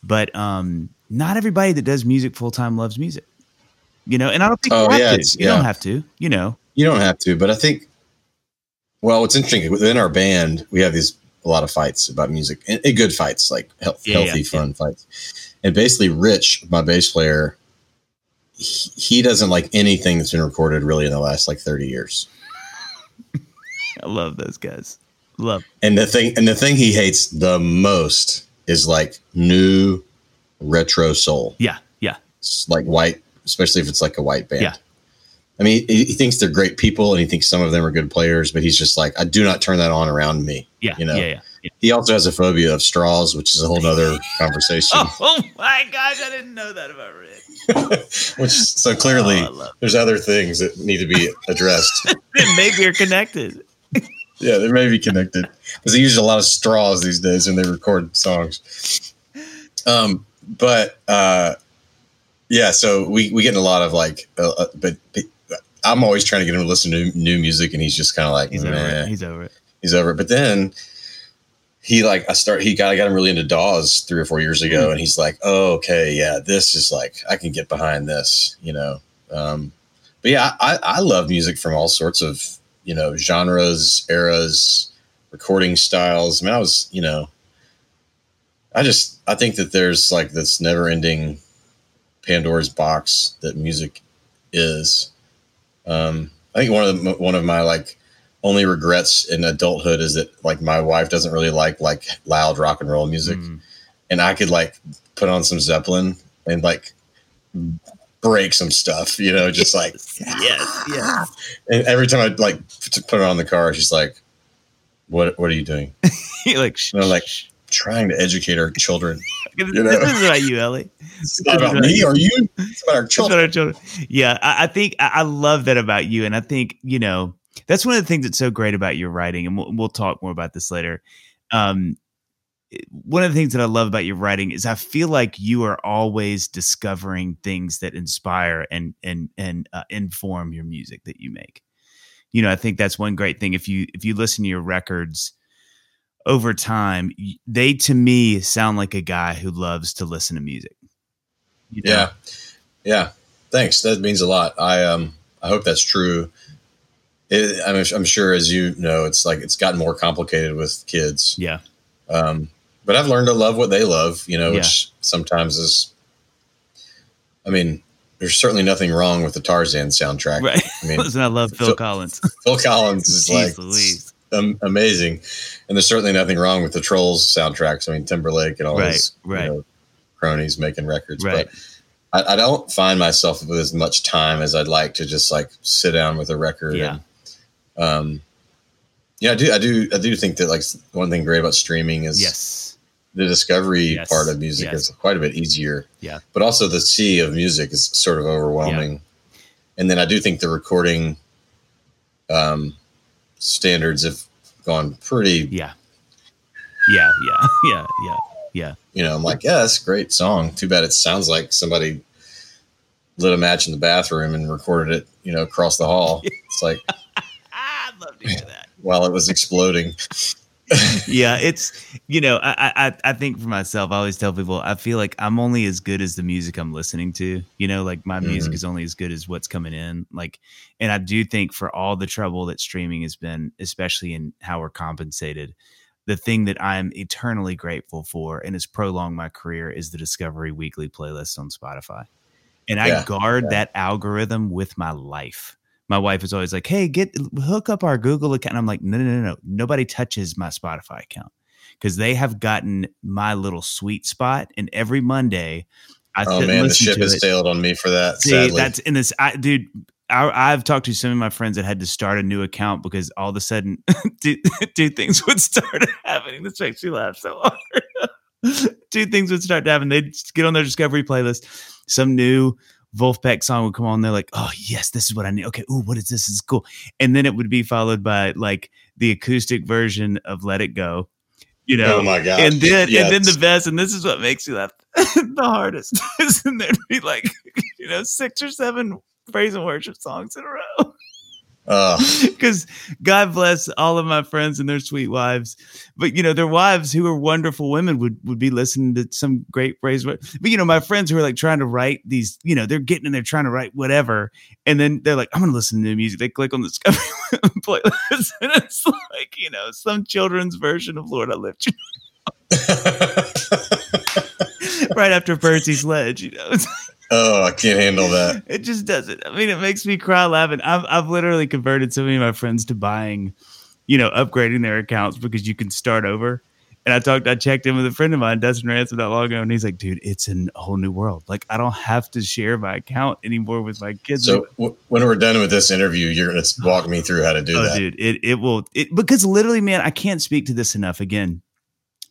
but um not everybody that does music full-time loves music you know and i don't think Oh, you have yeah, to. it's- you don't have to you know. You don't have to, but I think, well, what's interesting within our band, we have these a lot of fights about music and, and good fights, like health, Yeah, healthy, yeah, fun fights. And basically, Rich, my bass player, he, he doesn't like anything that's been recorded really in the last like 30 years. i love those guys. Love And the thing, and the thing he hates the most is like new retro soul. yeah yeah It's like white, especially if it's like a white band. Yeah. I mean, he, he thinks they're great people and he thinks some of them are good players, but he's just like, I do not turn that on around me. yeah You know. yeah yeah, yeah. He also has a phobia of straws, which is a whole other conversation. Oh, oh my gosh i didn't know that about rick Which so clearly Oh, there's other things that need to be addressed. maybe you're connected yeah, they may be connected because they use a lot of straws these days when they record songs. Um, but uh, yeah, so we we get in a lot of like, uh, uh, but, but I'm always trying to get him to listen to new music, and he's just kind of like, he's over it he's over it he's over it. But then he like I start he got I got him really into Dawes three or four years ago, and he's like, oh okay, yeah, this is like I can get behind this, you know. Um, but yeah, I, I love music from all sorts of you know genres, eras, recording styles. I mean, I was you know, I just I think that there's like this never ending Pandora's box that music is. Um, I think one of the one of my like only regrets in adulthood is that like my wife doesn't really like like loud rock and roll music, Mm. and I could like put on some Zeppelin and like break some stuff, you know, just like yes yeah. and every time I like to put it on the car, she's like, "What what are you doing?" you're like And I'm like. Trying to educate our children. this you know. is about you ellie It's not about me or you. It's about our children. our children. Yeah, I, I think I, I love that about you, and I think you know that's one of the things that's so great about your writing, and we'll, we'll talk more about this later. Um, one of the things that I love about your writing is I feel like you are always discovering things that inspire and and and uh, inform your music that you make. You know, I think that's one great thing. If you if you listen to your records over time, they to me sound like a guy who loves to listen to music. You know? Yeah, yeah. Thanks. That means a lot. I um I hope that's true. It, I'm, I'm sure, as you know, it's like it's gotten more complicated with kids. yeah, Um, but I've learned to love what they love. You know, Yeah. which sometimes is. I mean, there's certainly nothing wrong with the Tarzan soundtrack. right. I mean, I love Phil Phil- Collins. Phil Collins is Jeez like um, amazing, and there's certainly nothing wrong with the Trolls soundtracks. I mean, Timberlake and all Right, his right. You know, cronies making records, Right. but I, I don't find myself with as much time as I'd like to just like sit down with a record. Yeah. And, um, Yeah, I do. I do. I do think that like one thing great about streaming is Yes. The discovery Yes, part of music yes. is quite a bit easier. Yeah. But also the sea of music is sort of overwhelming. And then I do think the recording um, standards have gone pretty. Yeah. Yeah. Yeah. Yeah. Yeah. Yeah. You know, I'm like, yeah, that's a great song. Too bad it sounds like somebody lit a match in the bathroom and recorded it. You know, across the hall. It's like I'd love to hear that. while it was exploding. Yeah, it's you know, I, I I think for myself, I always tell people I feel like I'm only as good as the music I'm listening to. You know, like my music Mhm. is only as good as what's coming in. Like, and I do think for all the trouble that streaming has been, especially in how we're compensated, the thing that I'm eternally grateful for and has prolonged my career is the Discovery Weekly playlist on Spotify. And I Yeah, guard that algorithm with my life. My wife is always like, "Hey, get hook up our Google account." And I'm like, "No, no, no, no. Nobody touches my Spotify account because they have gotten my little sweet spot. And every Monday, I Oh man, the ship has it. sailed on me for that. See, sadly. that's in this, I, dude. I, I've talked to some of my friends that had to start a new account because all of a sudden, two, two things would start happening. This makes me laugh so hard. two things would start to happen. They'd get on their Discovery playlist. Some new Vulfpeck song would come on. They're like, "Oh yes, this is what I need." Okay, ooh, what is this? this is cool. And then it would be followed by like the acoustic version of "Let It Go." You know, oh my god! and then Yes. and then the best, and this is what makes you laugh the hardest, and there'd be like you know six or seven praise and worship songs in a row. Because God bless all of my friends and their sweet wives, but you know their wives who are wonderful women would would be listening to some great praise. But you know my friends who are like trying to write these, you know they're getting in there trying to write whatever, and then they're like, I'm gonna listen to music. They click on the Discovery playlist, and it's like you know some children's version of Lord I Lift You right after Percy Sledge. You know, oh, I can't handle that. it just doesn't. I mean, it makes me cry laughing. I've I've literally converted so many of my friends to buying, you know, upgrading their accounts because you can start over. And I talked, I checked in with a friend of mine, Dustin Ransom, not long ago, and he's like, "Dude, it's a whole new world. Like, I don't have to share my account anymore with my kids." So w- when we're done with this interview, you're going to walk me through how to do oh, that. dude, it it will it because literally, man, I can't speak to this enough. Again,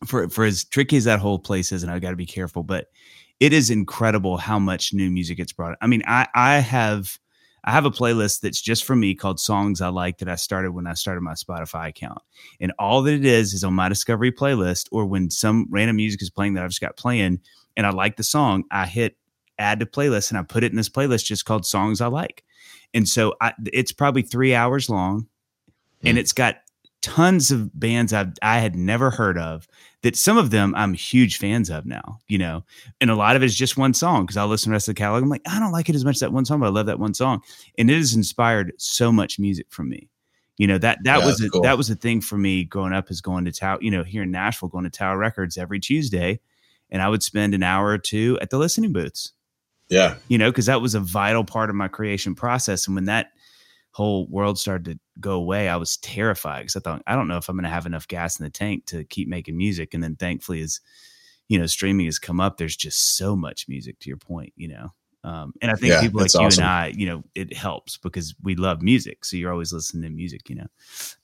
for for as tricky as that whole place is, and I've got to be careful, but it is incredible how much new music gets brought. I mean, I I have I have a playlist that's just for me called songs I like that I started when I started my Spotify account, and all that it is is on my Discovery playlist, or when some random music is playing that I've just got playing, and I like the song, I hit add to playlist, and I put it in this playlist just called songs I like, and so I, it's probably three hours long, and Hmm. it's got tons of bands I I had never heard of that some of them I'm huge fans of now, you know, and a lot of it is just one song because I'll listen to the rest of the catalog. I'm like, I don't like it as much as that one song, but I love that one song, and it has inspired so much music from me. You know that that Yeah, was a, cool. that was a thing for me growing up is going to Tower, you know, here in Nashville, going to Tower Records every Tuesday, and I would spend an hour or two at the listening booths Yeah. you know, because that was a vital part of my creation process. And when that whole world started to go away, I was terrified because I thought, I don't know if I'm going to have enough gas in the tank to keep making music. And then thankfully, as you know, streaming has come up, there's just so much music to your point, you know. Um, and I think Yeah, people like it's you awesome. and I, you know, it helps because we love music. So you're always listening to music, you know.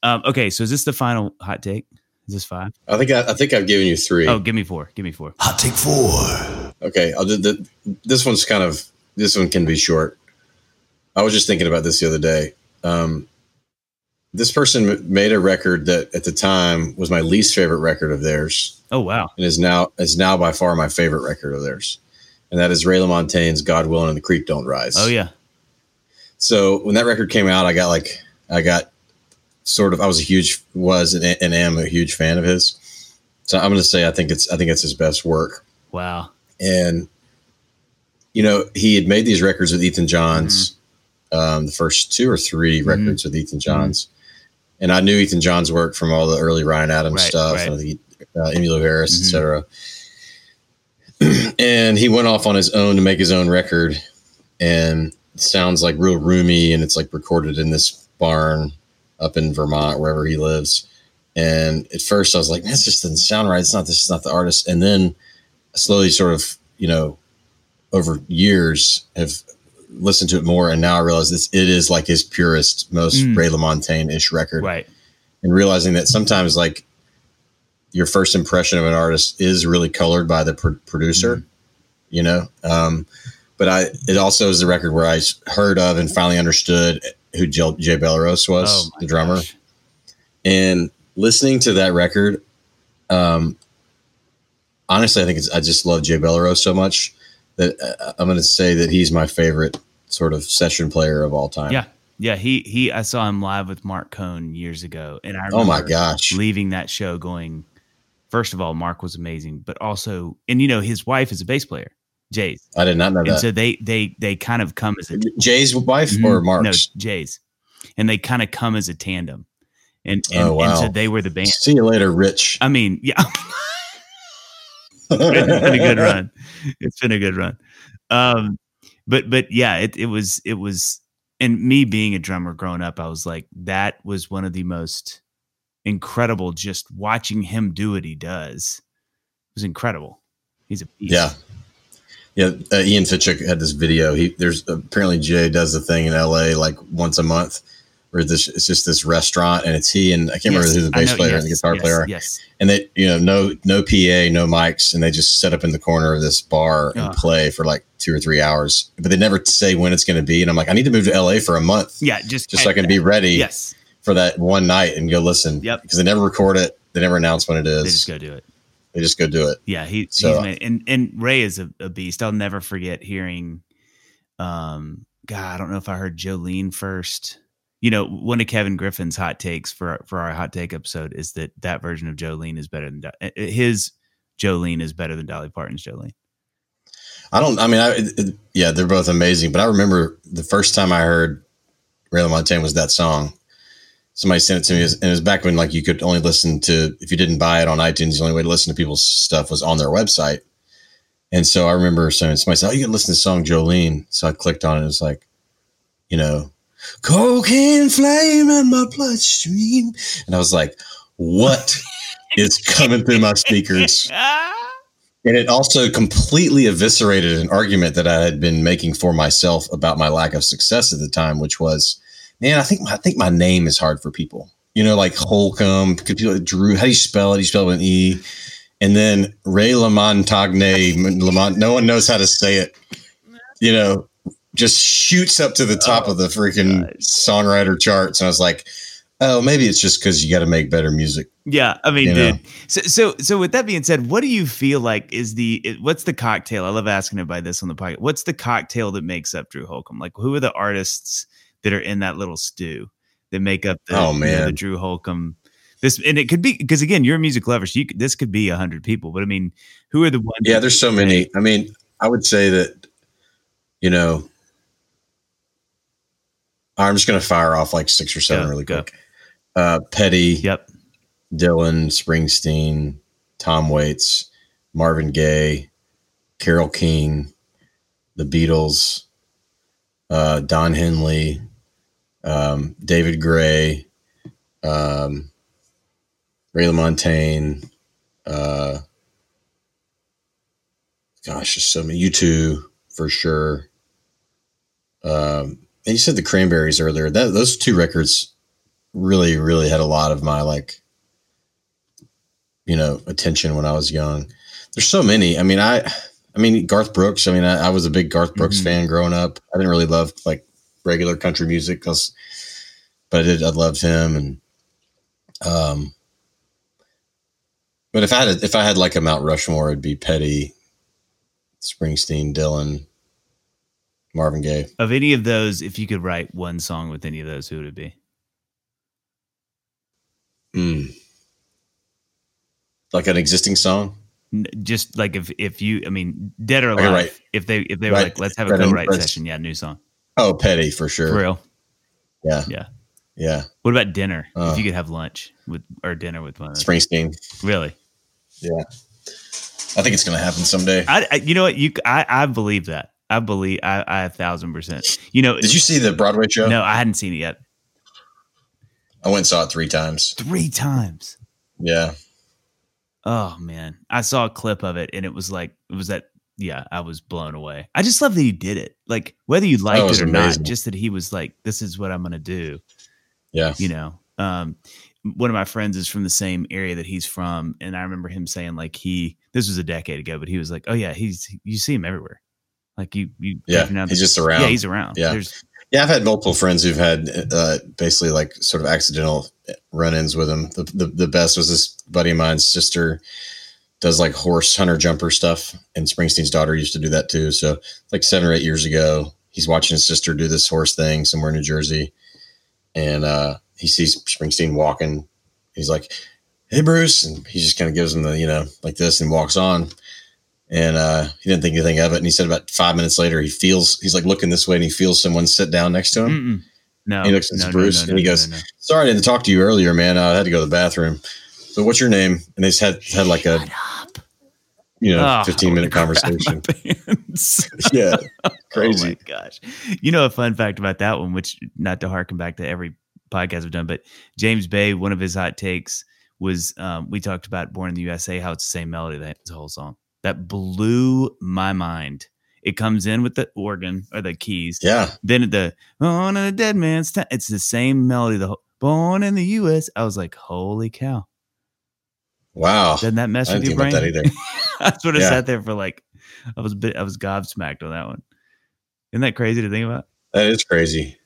Um, okay, so is this the final hot take? Is this five? I think I, I think I've given you three. Oh, give me four. Give me four. Hot take four. Okay, I'll do the, this one's kind of this one can be short. I was just thinking about this the other day. Um, this person made a record that at the time was my least favorite record of theirs, Oh wow. and is now is now by far my favorite record of theirs, and that is Ray LaMontagne's "God Willing" and the Creek Don't Rise. Oh yeah. So when that record came out, I got like I got sort of I was a huge was and, and am a huge fan of his. So I'm going to say I think it's I think it's his best work. Wow. And you know he had made these records with Ethan Johns, um, the first two or 3 Mhm. records with Ethan Johns, and I knew Ethan Johns' work from all the early Ryan Adams Right, stuff, right. and the uh, Emmylou Harris, Mhm. etc. and he went off on his own to make his own record, and it sounds like real roomy, and it's like recorded in this barn up in Vermont, wherever he lives. And at first, I was like, "Man, this just doesn't sound right. It's not. This is not the artist." And then, slowly, sort of, you know, over years, have listened to it more, and now I realize this it is like his purest, most Mm. Ray LaMontagne ish record. Right. and realizing that sometimes like your first impression of an artist is really colored by the pr- producer, Mm-hmm. you know. Um, but I, it also is the record where I heard of and finally understood who Jay, Jay Bellerose was, Oh the drummer. gosh. And listening to that record, um, honestly, I think it's, I just love Jay Bellerose so much that uh, I'm going to say that he's my favorite sort of session player of all time. Yeah. Yeah, he he I saw him live with Marc Cohn years ago and I Oh my gosh. leaving that show going first of all Marc was amazing, but also and you know his wife is a bass player, Jay's. I did not know And that. so they they they kind of come as a Jay's wife Mhm. or Marc's? No, Jay's. And they kind of come as a tandem. And and, Oh, and so they were the band. See you later, Rich. I mean, yeah. it's been a good run. It's been a good run. Um, but but yeah, it it was it was, and me being a drummer growing up, I was like, that was one of the most incredible. Just watching him do what he does was incredible. He's a beast. Yeah. Yeah, uh, Ian Fitchuk had this video. He there's apparently Jay does the thing in L.A. like once a month, where this it's just this restaurant, and it's he and I can't remember Yes, who the bass know, player yes, and the guitar yes, player, Yes. and they you know no no PA, no mics, and they just set up in the corner of this bar and Yeah. play for like two or three hours, but they never say when it's going to be. And I'm like, I need to move to L.A. for a month, Yeah. Just just so I can be ready Yes. for that one night and go listen. Yep. because they never record it, they never announce when it is. They just go do it. They just go do it. Yeah, he, So- he's man, and and Ray is a, a beast. I'll never forget hearing, um, God, I don't know if I heard Jolene first. You know, one of Kevin Griffin's hot takes for for our hot take episode is that that version of Jolene is better than Do- uh, his Jolene is better than Dolly Parton's Jolene. I don't. I mean, I, it, yeah, they're both amazing. But I remember the first time I heard Ray LaMontagne was that song. Somebody sent it to me, and it was back when like you could only listen to if you didn't buy it on iTunes. The only way to listen to people's stuff was on their website. And so I remember saying, somebody said, "Oh, you can listen to the song Jolene." So I clicked on it. It was like, you know, cocaine flame in my bloodstream, and I was like, "What is coming through my speakers?" And it also completely eviscerated an argument that I had been making for myself about my lack of success at the time, which was, man, I think I think my name is hard for people. You know, like Holcomb, could people Drew, how do you spell it? You spell it with an E? And then Ray Lamontagne, Lamont, no one knows how to say it. You know, just shoots up to the top Oh, of the freaking God. songwriter charts. And I was like, oh, maybe it's just because you got to make better music. Yeah, I mean, know? dude. So, so, so with that being said, what do you feel like is the what's the cocktail? I love asking everybody this on the podcast. What's the cocktail that makes up Drew Holcomb? Like, who are the artists that are in that little stew that make up the, Oh, you know, the man. Drew Holcomb? This and it could be because again, you're a music lover, so you could, this could be a hundred people. But I mean, who are the ones? Yeah, there's so many. I mean, I would say that, you know, I'm just going to fire off like six or seven really quick. Uh, Petty, Yep. Dylan, Springsteen, Tom Waits, Marvin Gaye, Carole King, the Beatles, uh, Don Henley, um, David Gray, um, Ray LaMontagne, uh, gosh, just so many. U2 for sure. Um, you said the Cranberries earlier. That those two records really, really had a lot of my like, you know, attention when I was young. There's so many. I mean, I, I mean Garth Brooks. I mean, I, I was a big Garth Brooks Mhm. fan growing up. I didn't really love like regular country music because, but I did. I loved him and, um. But if I had a, if I had like a Mount Rushmore, it'd be Petty, Springsteen, Dylan, Marvin Gaye. Of any of those, if you could write one song with any of those, who would it be? Mm. Like an existing song. Just like if if you, I mean, dead or alive. right. If they if they were Right. like, let's have a co-write session, yeah, new song Oh, Petty for sure. for real. Yeah. Yeah. Yeah. What about dinner? Uh. if you could have lunch with or dinner with one of. Springsteen. Really? Yeah. I think it's going to happen someday. I, I you know what you I I believe that. I believe I I a thousand percent. You know, Did you see the Broadway show? No, I hadn't seen it yet. I went and saw it three times. Three times. Yeah. Oh man, I saw a clip of it and it was like it was that. Yeah, I was blown away. I just love that he did it. Like whether you liked was it or amazing. not, just that he was like, "This is what I'm gonna do." Yeah. You know. Um, one of my friends is from the same area that he's from, and I remember him saying like he this was a decade ago, but he was like, oh yeah, he's you see him everywhere. Like you, you Yeah, you're not- he's just around. Yeah, he's around. Yeah. There's, Yeah, I've had multiple friends who've had uh, basically like sort of accidental run-ins with him. The, the the best was this buddy of mine's sister does like horse hunter jumper stuff, and Springsteen's daughter used to do that too. So like seven or eight years ago, he's watching his sister do this horse thing somewhere in New Jersey, and uh, he sees Springsteen walking. He's like, "Hey, Bruce," and he just kind of gives him the you know like this and walks on. And uh, he didn't think anything of it. And he said about five minutes later, he feels he's like looking this way and he feels someone sit down next to him. mm-mm. no, He looks at no, no, Bruce no, and he goes, no, no. Sorry, I didn't talk to you earlier, man. I had to go to the bathroom. So what's your name? And they had had like a you know Oh, fifteen minute I would crap conversation. my pants. yeah, Oh crazy. my gosh. You know a fun fact about that one, which not to harken back to every podcast I've done, but James Bay, one of his hot takes was um, we talked about Born in the USA, how it's the same melody that the whole song. That blew my mind. It comes in with the organ or the keys. yeah, Then the Born in a Dead Man's Town, it's the same melody. The whole Born in the US. I was like, holy cow. wow. Doesn't that mess with didn't your think brain? that either. I sort of Yeah. sat there for like I was a bit I was gobsmacked on that one. Isn't that crazy to think about? That is crazy.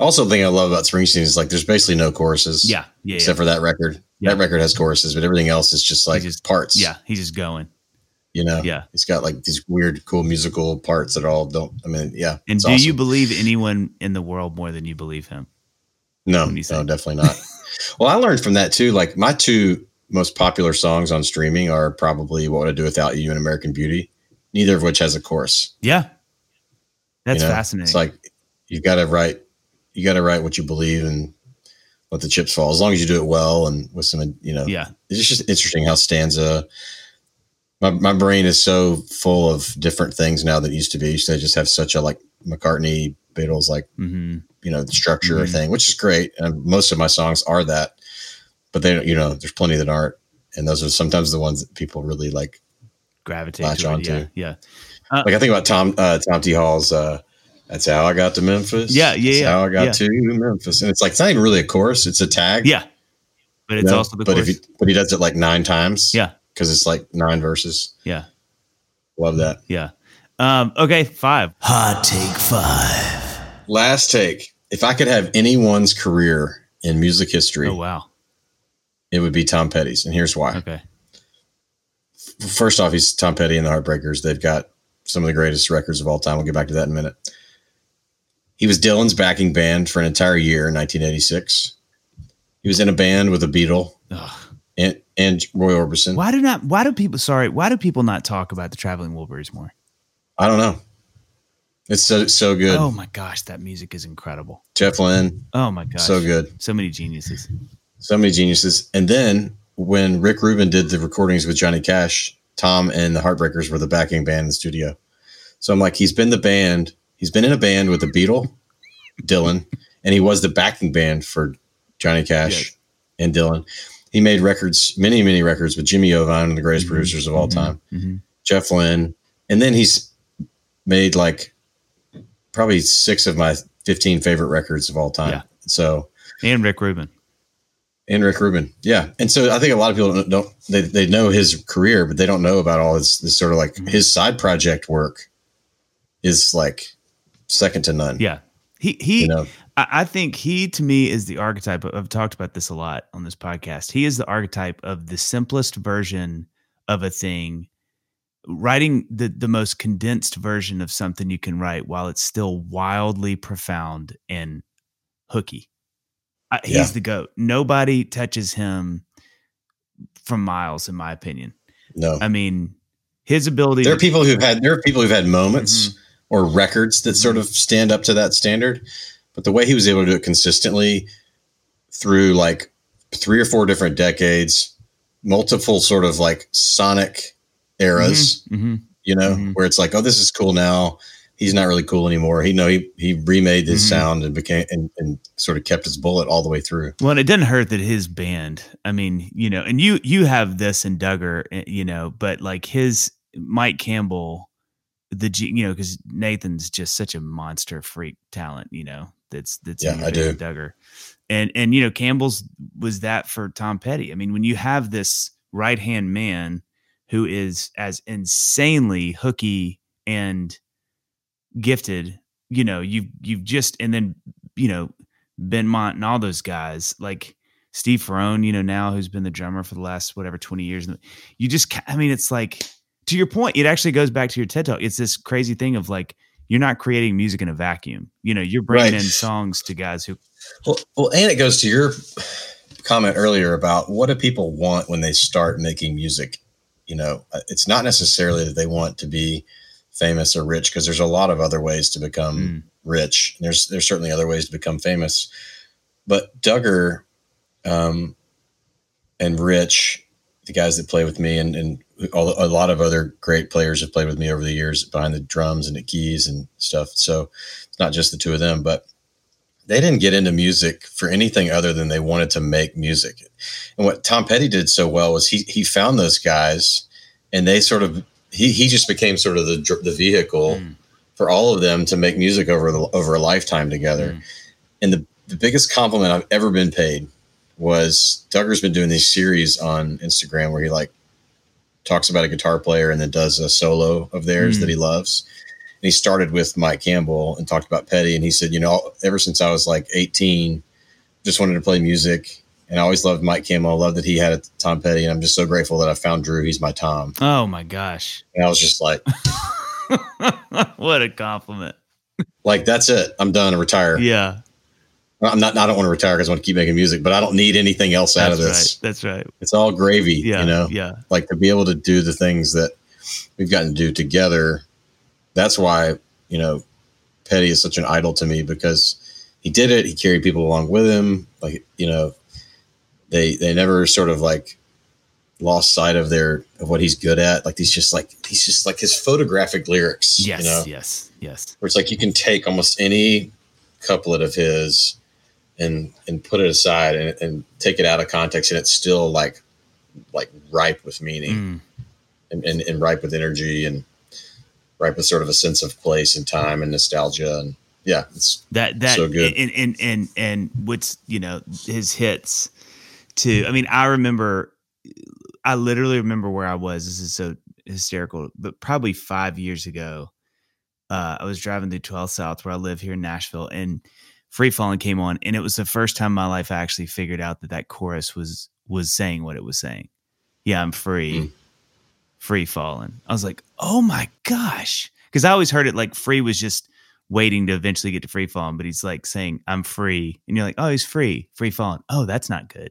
Also, the thing I love about Springsteen is like there's basically no choruses. Yeah, yeah, except for that record. Yeah. That record has choruses, but everything else is just like just- parts. yeah. He's just going. You know. Yeah. It's got like these weird, cool musical parts that all don't. I mean, yeah. And do you believe anyone in the world more than you believe him? No, you no, definitely not. well, I learned from that too. Like my two most popular songs on streaming are probably "What Would I Do Without You" and "American Beauty," neither of which has a chorus. Yeah. That's you know? fascinating. It's like you've got to write, you got to write what you believe and let the chips fall. As long as you do it well and with some, you know, yeah. it's just interesting how stanza. My my brain is so full of different things now that it used to be. Used to just have such a like McCartney, Beatles, like hmm you know structure Mhm. thing, which is great. And most of my songs are that, but they don't. You know, there's plenty that aren't, and those are sometimes the ones that people really like. Gravitate Latch to it. onto. Yeah. Yeah. Like I think about Tom uh, Tom T Hall's. Uh, that's how I got to Memphis. Yeah, yeah, That's yeah, how I got yeah. to Memphis, and it's like it's not even really a chorus; it's a tag. Yeah. But you it's know? also the but chorus. if he but he does it like nine times. Yeah. Because it's like nine verses. yeah. Love that. Yeah. Um, okay, five. Hot take five. Last take. If I could have anyone's career in music history, Oh wow. it would be Tom Petty's, and here's why. Okay. First off, he's Tom Petty and the Heartbreakers. They've got some of the greatest records of all time. We'll get back to that in a minute. He was Dylan's backing band for an entire year in 1986. He was in a band with a Beatle Ugh. and, and Roy Orbison. Why do not why do people sorry, why do people not talk about the traveling Wilburys more? I don't know. It's so so good. Oh my gosh, that music is incredible. Jeff Lynne, Oh my gosh. so good. So many geniuses. So many geniuses. And then when Rick Rubin did the recordings with Johnny Cash, Tom and the Heartbreakers were the backing band in the studio. So I'm like, he's been the band, he's been in a band with the Beatle, Dylan, and he was the backing band for Johnny Cash Yes. and Dylan. He made records, many, many records with Jimmy Iovine, and the greatest Mhm. producers of all Mhm. time, Mhm. Jeff Lynne. And then he's made like probably six of my 15 favorite records of all time. Yeah. So And Rick Rubin. and Rick Rubin. Yeah. And so I think a lot of people don't, don't they, they know his career, but they don't know about all his this sort of like Mhm. his side project work is like second to none. Yeah. He he You know, I, I think he to me is the archetype. I've talked about this a lot on this podcast. He is the archetype of the simplest version of a thing, writing the the most condensed version of something you can write while it's still wildly profound and hooky. I, he's Yeah. the goat. Nobody touches him from miles, in my opinion. no. I mean, his ability. there are people who've had there are people who've had moments Mhm. or records that sort of stand up to that standard. But the way he was able to do it consistently through like three or four different decades, multiple sort of like sonic eras. Mhm. you know, Mhm. where it's like, oh, this is cool now. He's not really cool anymore. He know he he remade his Mhm. sound and became and, and sort of kept his bullet all the way through. Well, and it doesn't hurt that his band. I mean, you know, and you you have this and Dugger, eh, you know, but like his Mike Campbell, the G, you know, because Nathan's just such a monster freak talent, you know, that's that's Yeah, I do. Dugger. And and you know Campbell's was that for Tom Petty. I mean, when you have this right hand man who is as insanely hooky and gifted, you know, you've you've just and then you know Benmont and all those guys like Steve Ferrone, you know, now who's been the drummer for the last whatever twenty years. You just, I mean, it's like to your point. It actually goes back to your TED talk. It's this crazy thing of like you're not creating music in a vacuum. You know, you're bringing Right. in songs to guys who Well, well, and it goes to your comment earlier about what do people want when they start making music. You know, uh, it's not necessarily that they want to be famous or rich because there's a lot of other ways to become Mm. rich. There's there's certainly other ways to become famous, but Dugger um, and Rich, the guys that play with me, and and a lot of other great players have played with me over the years behind the drums and the keys and stuff. So it's not just the two of them, but they didn't get into music for anything other than they wanted to make music. And what Tom Petty did so well was he he found those guys, and they sort of he he just became sort of the the vehicle Mm. for all of them to make music over the, over a lifetime together. Mm. And the the biggest compliment I've ever been paid was Dugger's been doing these series on Instagram where he like talks about a guitar player and then does a solo of theirs Mm. that he loves. And he started with Mike Campbell and talked about Petty. And he said, you know, ever since I was like 18, just wanted to play music. And I always loved Mike Campbell. I love that he had a Tom Petty. And I'm just so grateful that I found Drew. He's my Tom. Oh my gosh. And I was just like, what a compliment. like, that's it. I'm done. I retire. Yeah. I'm not, I don't want to retire because I want to keep making music, but I don't need anything else out That's of right. this. That's right. It's all gravy, Yeah. you know? Yeah. like to be able to do the things that we've gotten to do together. That's why, you know, Petty is such an idol to me because he did it. He carried people along with him. Like, you know, they, they never sort of like lost sight of their, of what he's good at. Like he's just like, he's just like his photographic lyrics, Yes. you know, Yes. Yes. where it's like you can take almost any couplet of his and and put it aside and, and take it out of context and it's still like like ripe with meaning Mm. and, and, and ripe with energy and ripe with sort of a sense of place and time and nostalgia and yeah it's that that So good. and and and and what's you know his hits too i mean i remember i literally remember where i was this is so hysterical but probably five years ago uh i was driving through 12 south where i live here in nashville and free falling came on and it was the first time in my life i actually figured out that that chorus was was saying what it was saying yeah i'm free Mm. free falling i was like oh my gosh because i always heard it like free was just waiting to eventually get to free falling, but he's like saying, I'm free. And you're like, oh, he's free, free falling. Oh, that's not good.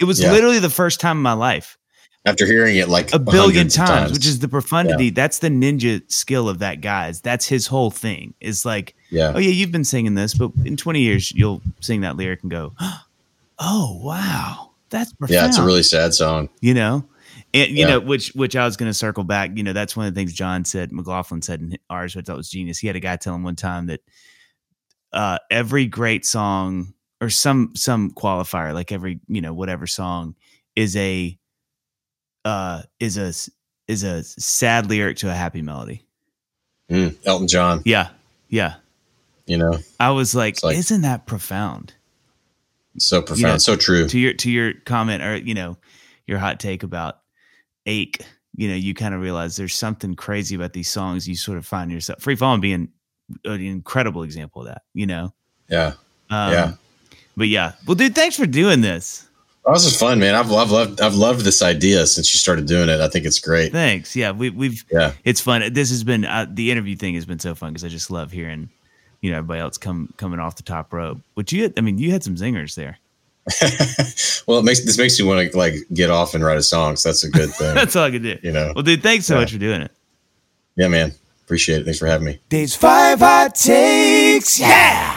It was Yeah. literally the first time in my life, after hearing it like a billion of times, which is the profundity. Yeah. That's the ninja skill of that guy's. That's his whole thing. Is like, yeah oh yeah, you've been singing this, but in 20 years you'll sing that lyric and go, oh wow, that's profound. yeah it's a really sad song you know and you Yeah. know which which i was going to circle back you know that's one of the things jon said mclaughlin said in ours which i thought was genius he had a guy tell him one time that uh every great song or some some qualifier like every you know whatever song is a uh is a is a sad lyric to a happy melody. Mm, Elton John. Yeah yeah. You know? I was like, like- isn't that profound? So profound know, so true. to your to your comment or you know your hot take about ache you know you kind of realize there's something crazy about these songs. You sort of find yourself free falling being an incredible example of that you know? Yeah. Um, Yeah. but yeah. Well dude thanks for doing this Oh, this is fun, man. I've, I've loved I've loved this idea since you started doing it. I think it's great. thanks yeah we, we've Yeah, it's fun this has been uh, the interview thing has been so fun because i just love hearing you know everybody else come coming off the top rope which you had, i mean you had some zingers there well, it makes this makes you want to like get off and write a song. So that's a good thing. that's all i could do you know. well dude thanks so Yeah. much for doing it Yeah, man. Appreciate it. Thanks for having me. Dave's five hot takes. Yeah.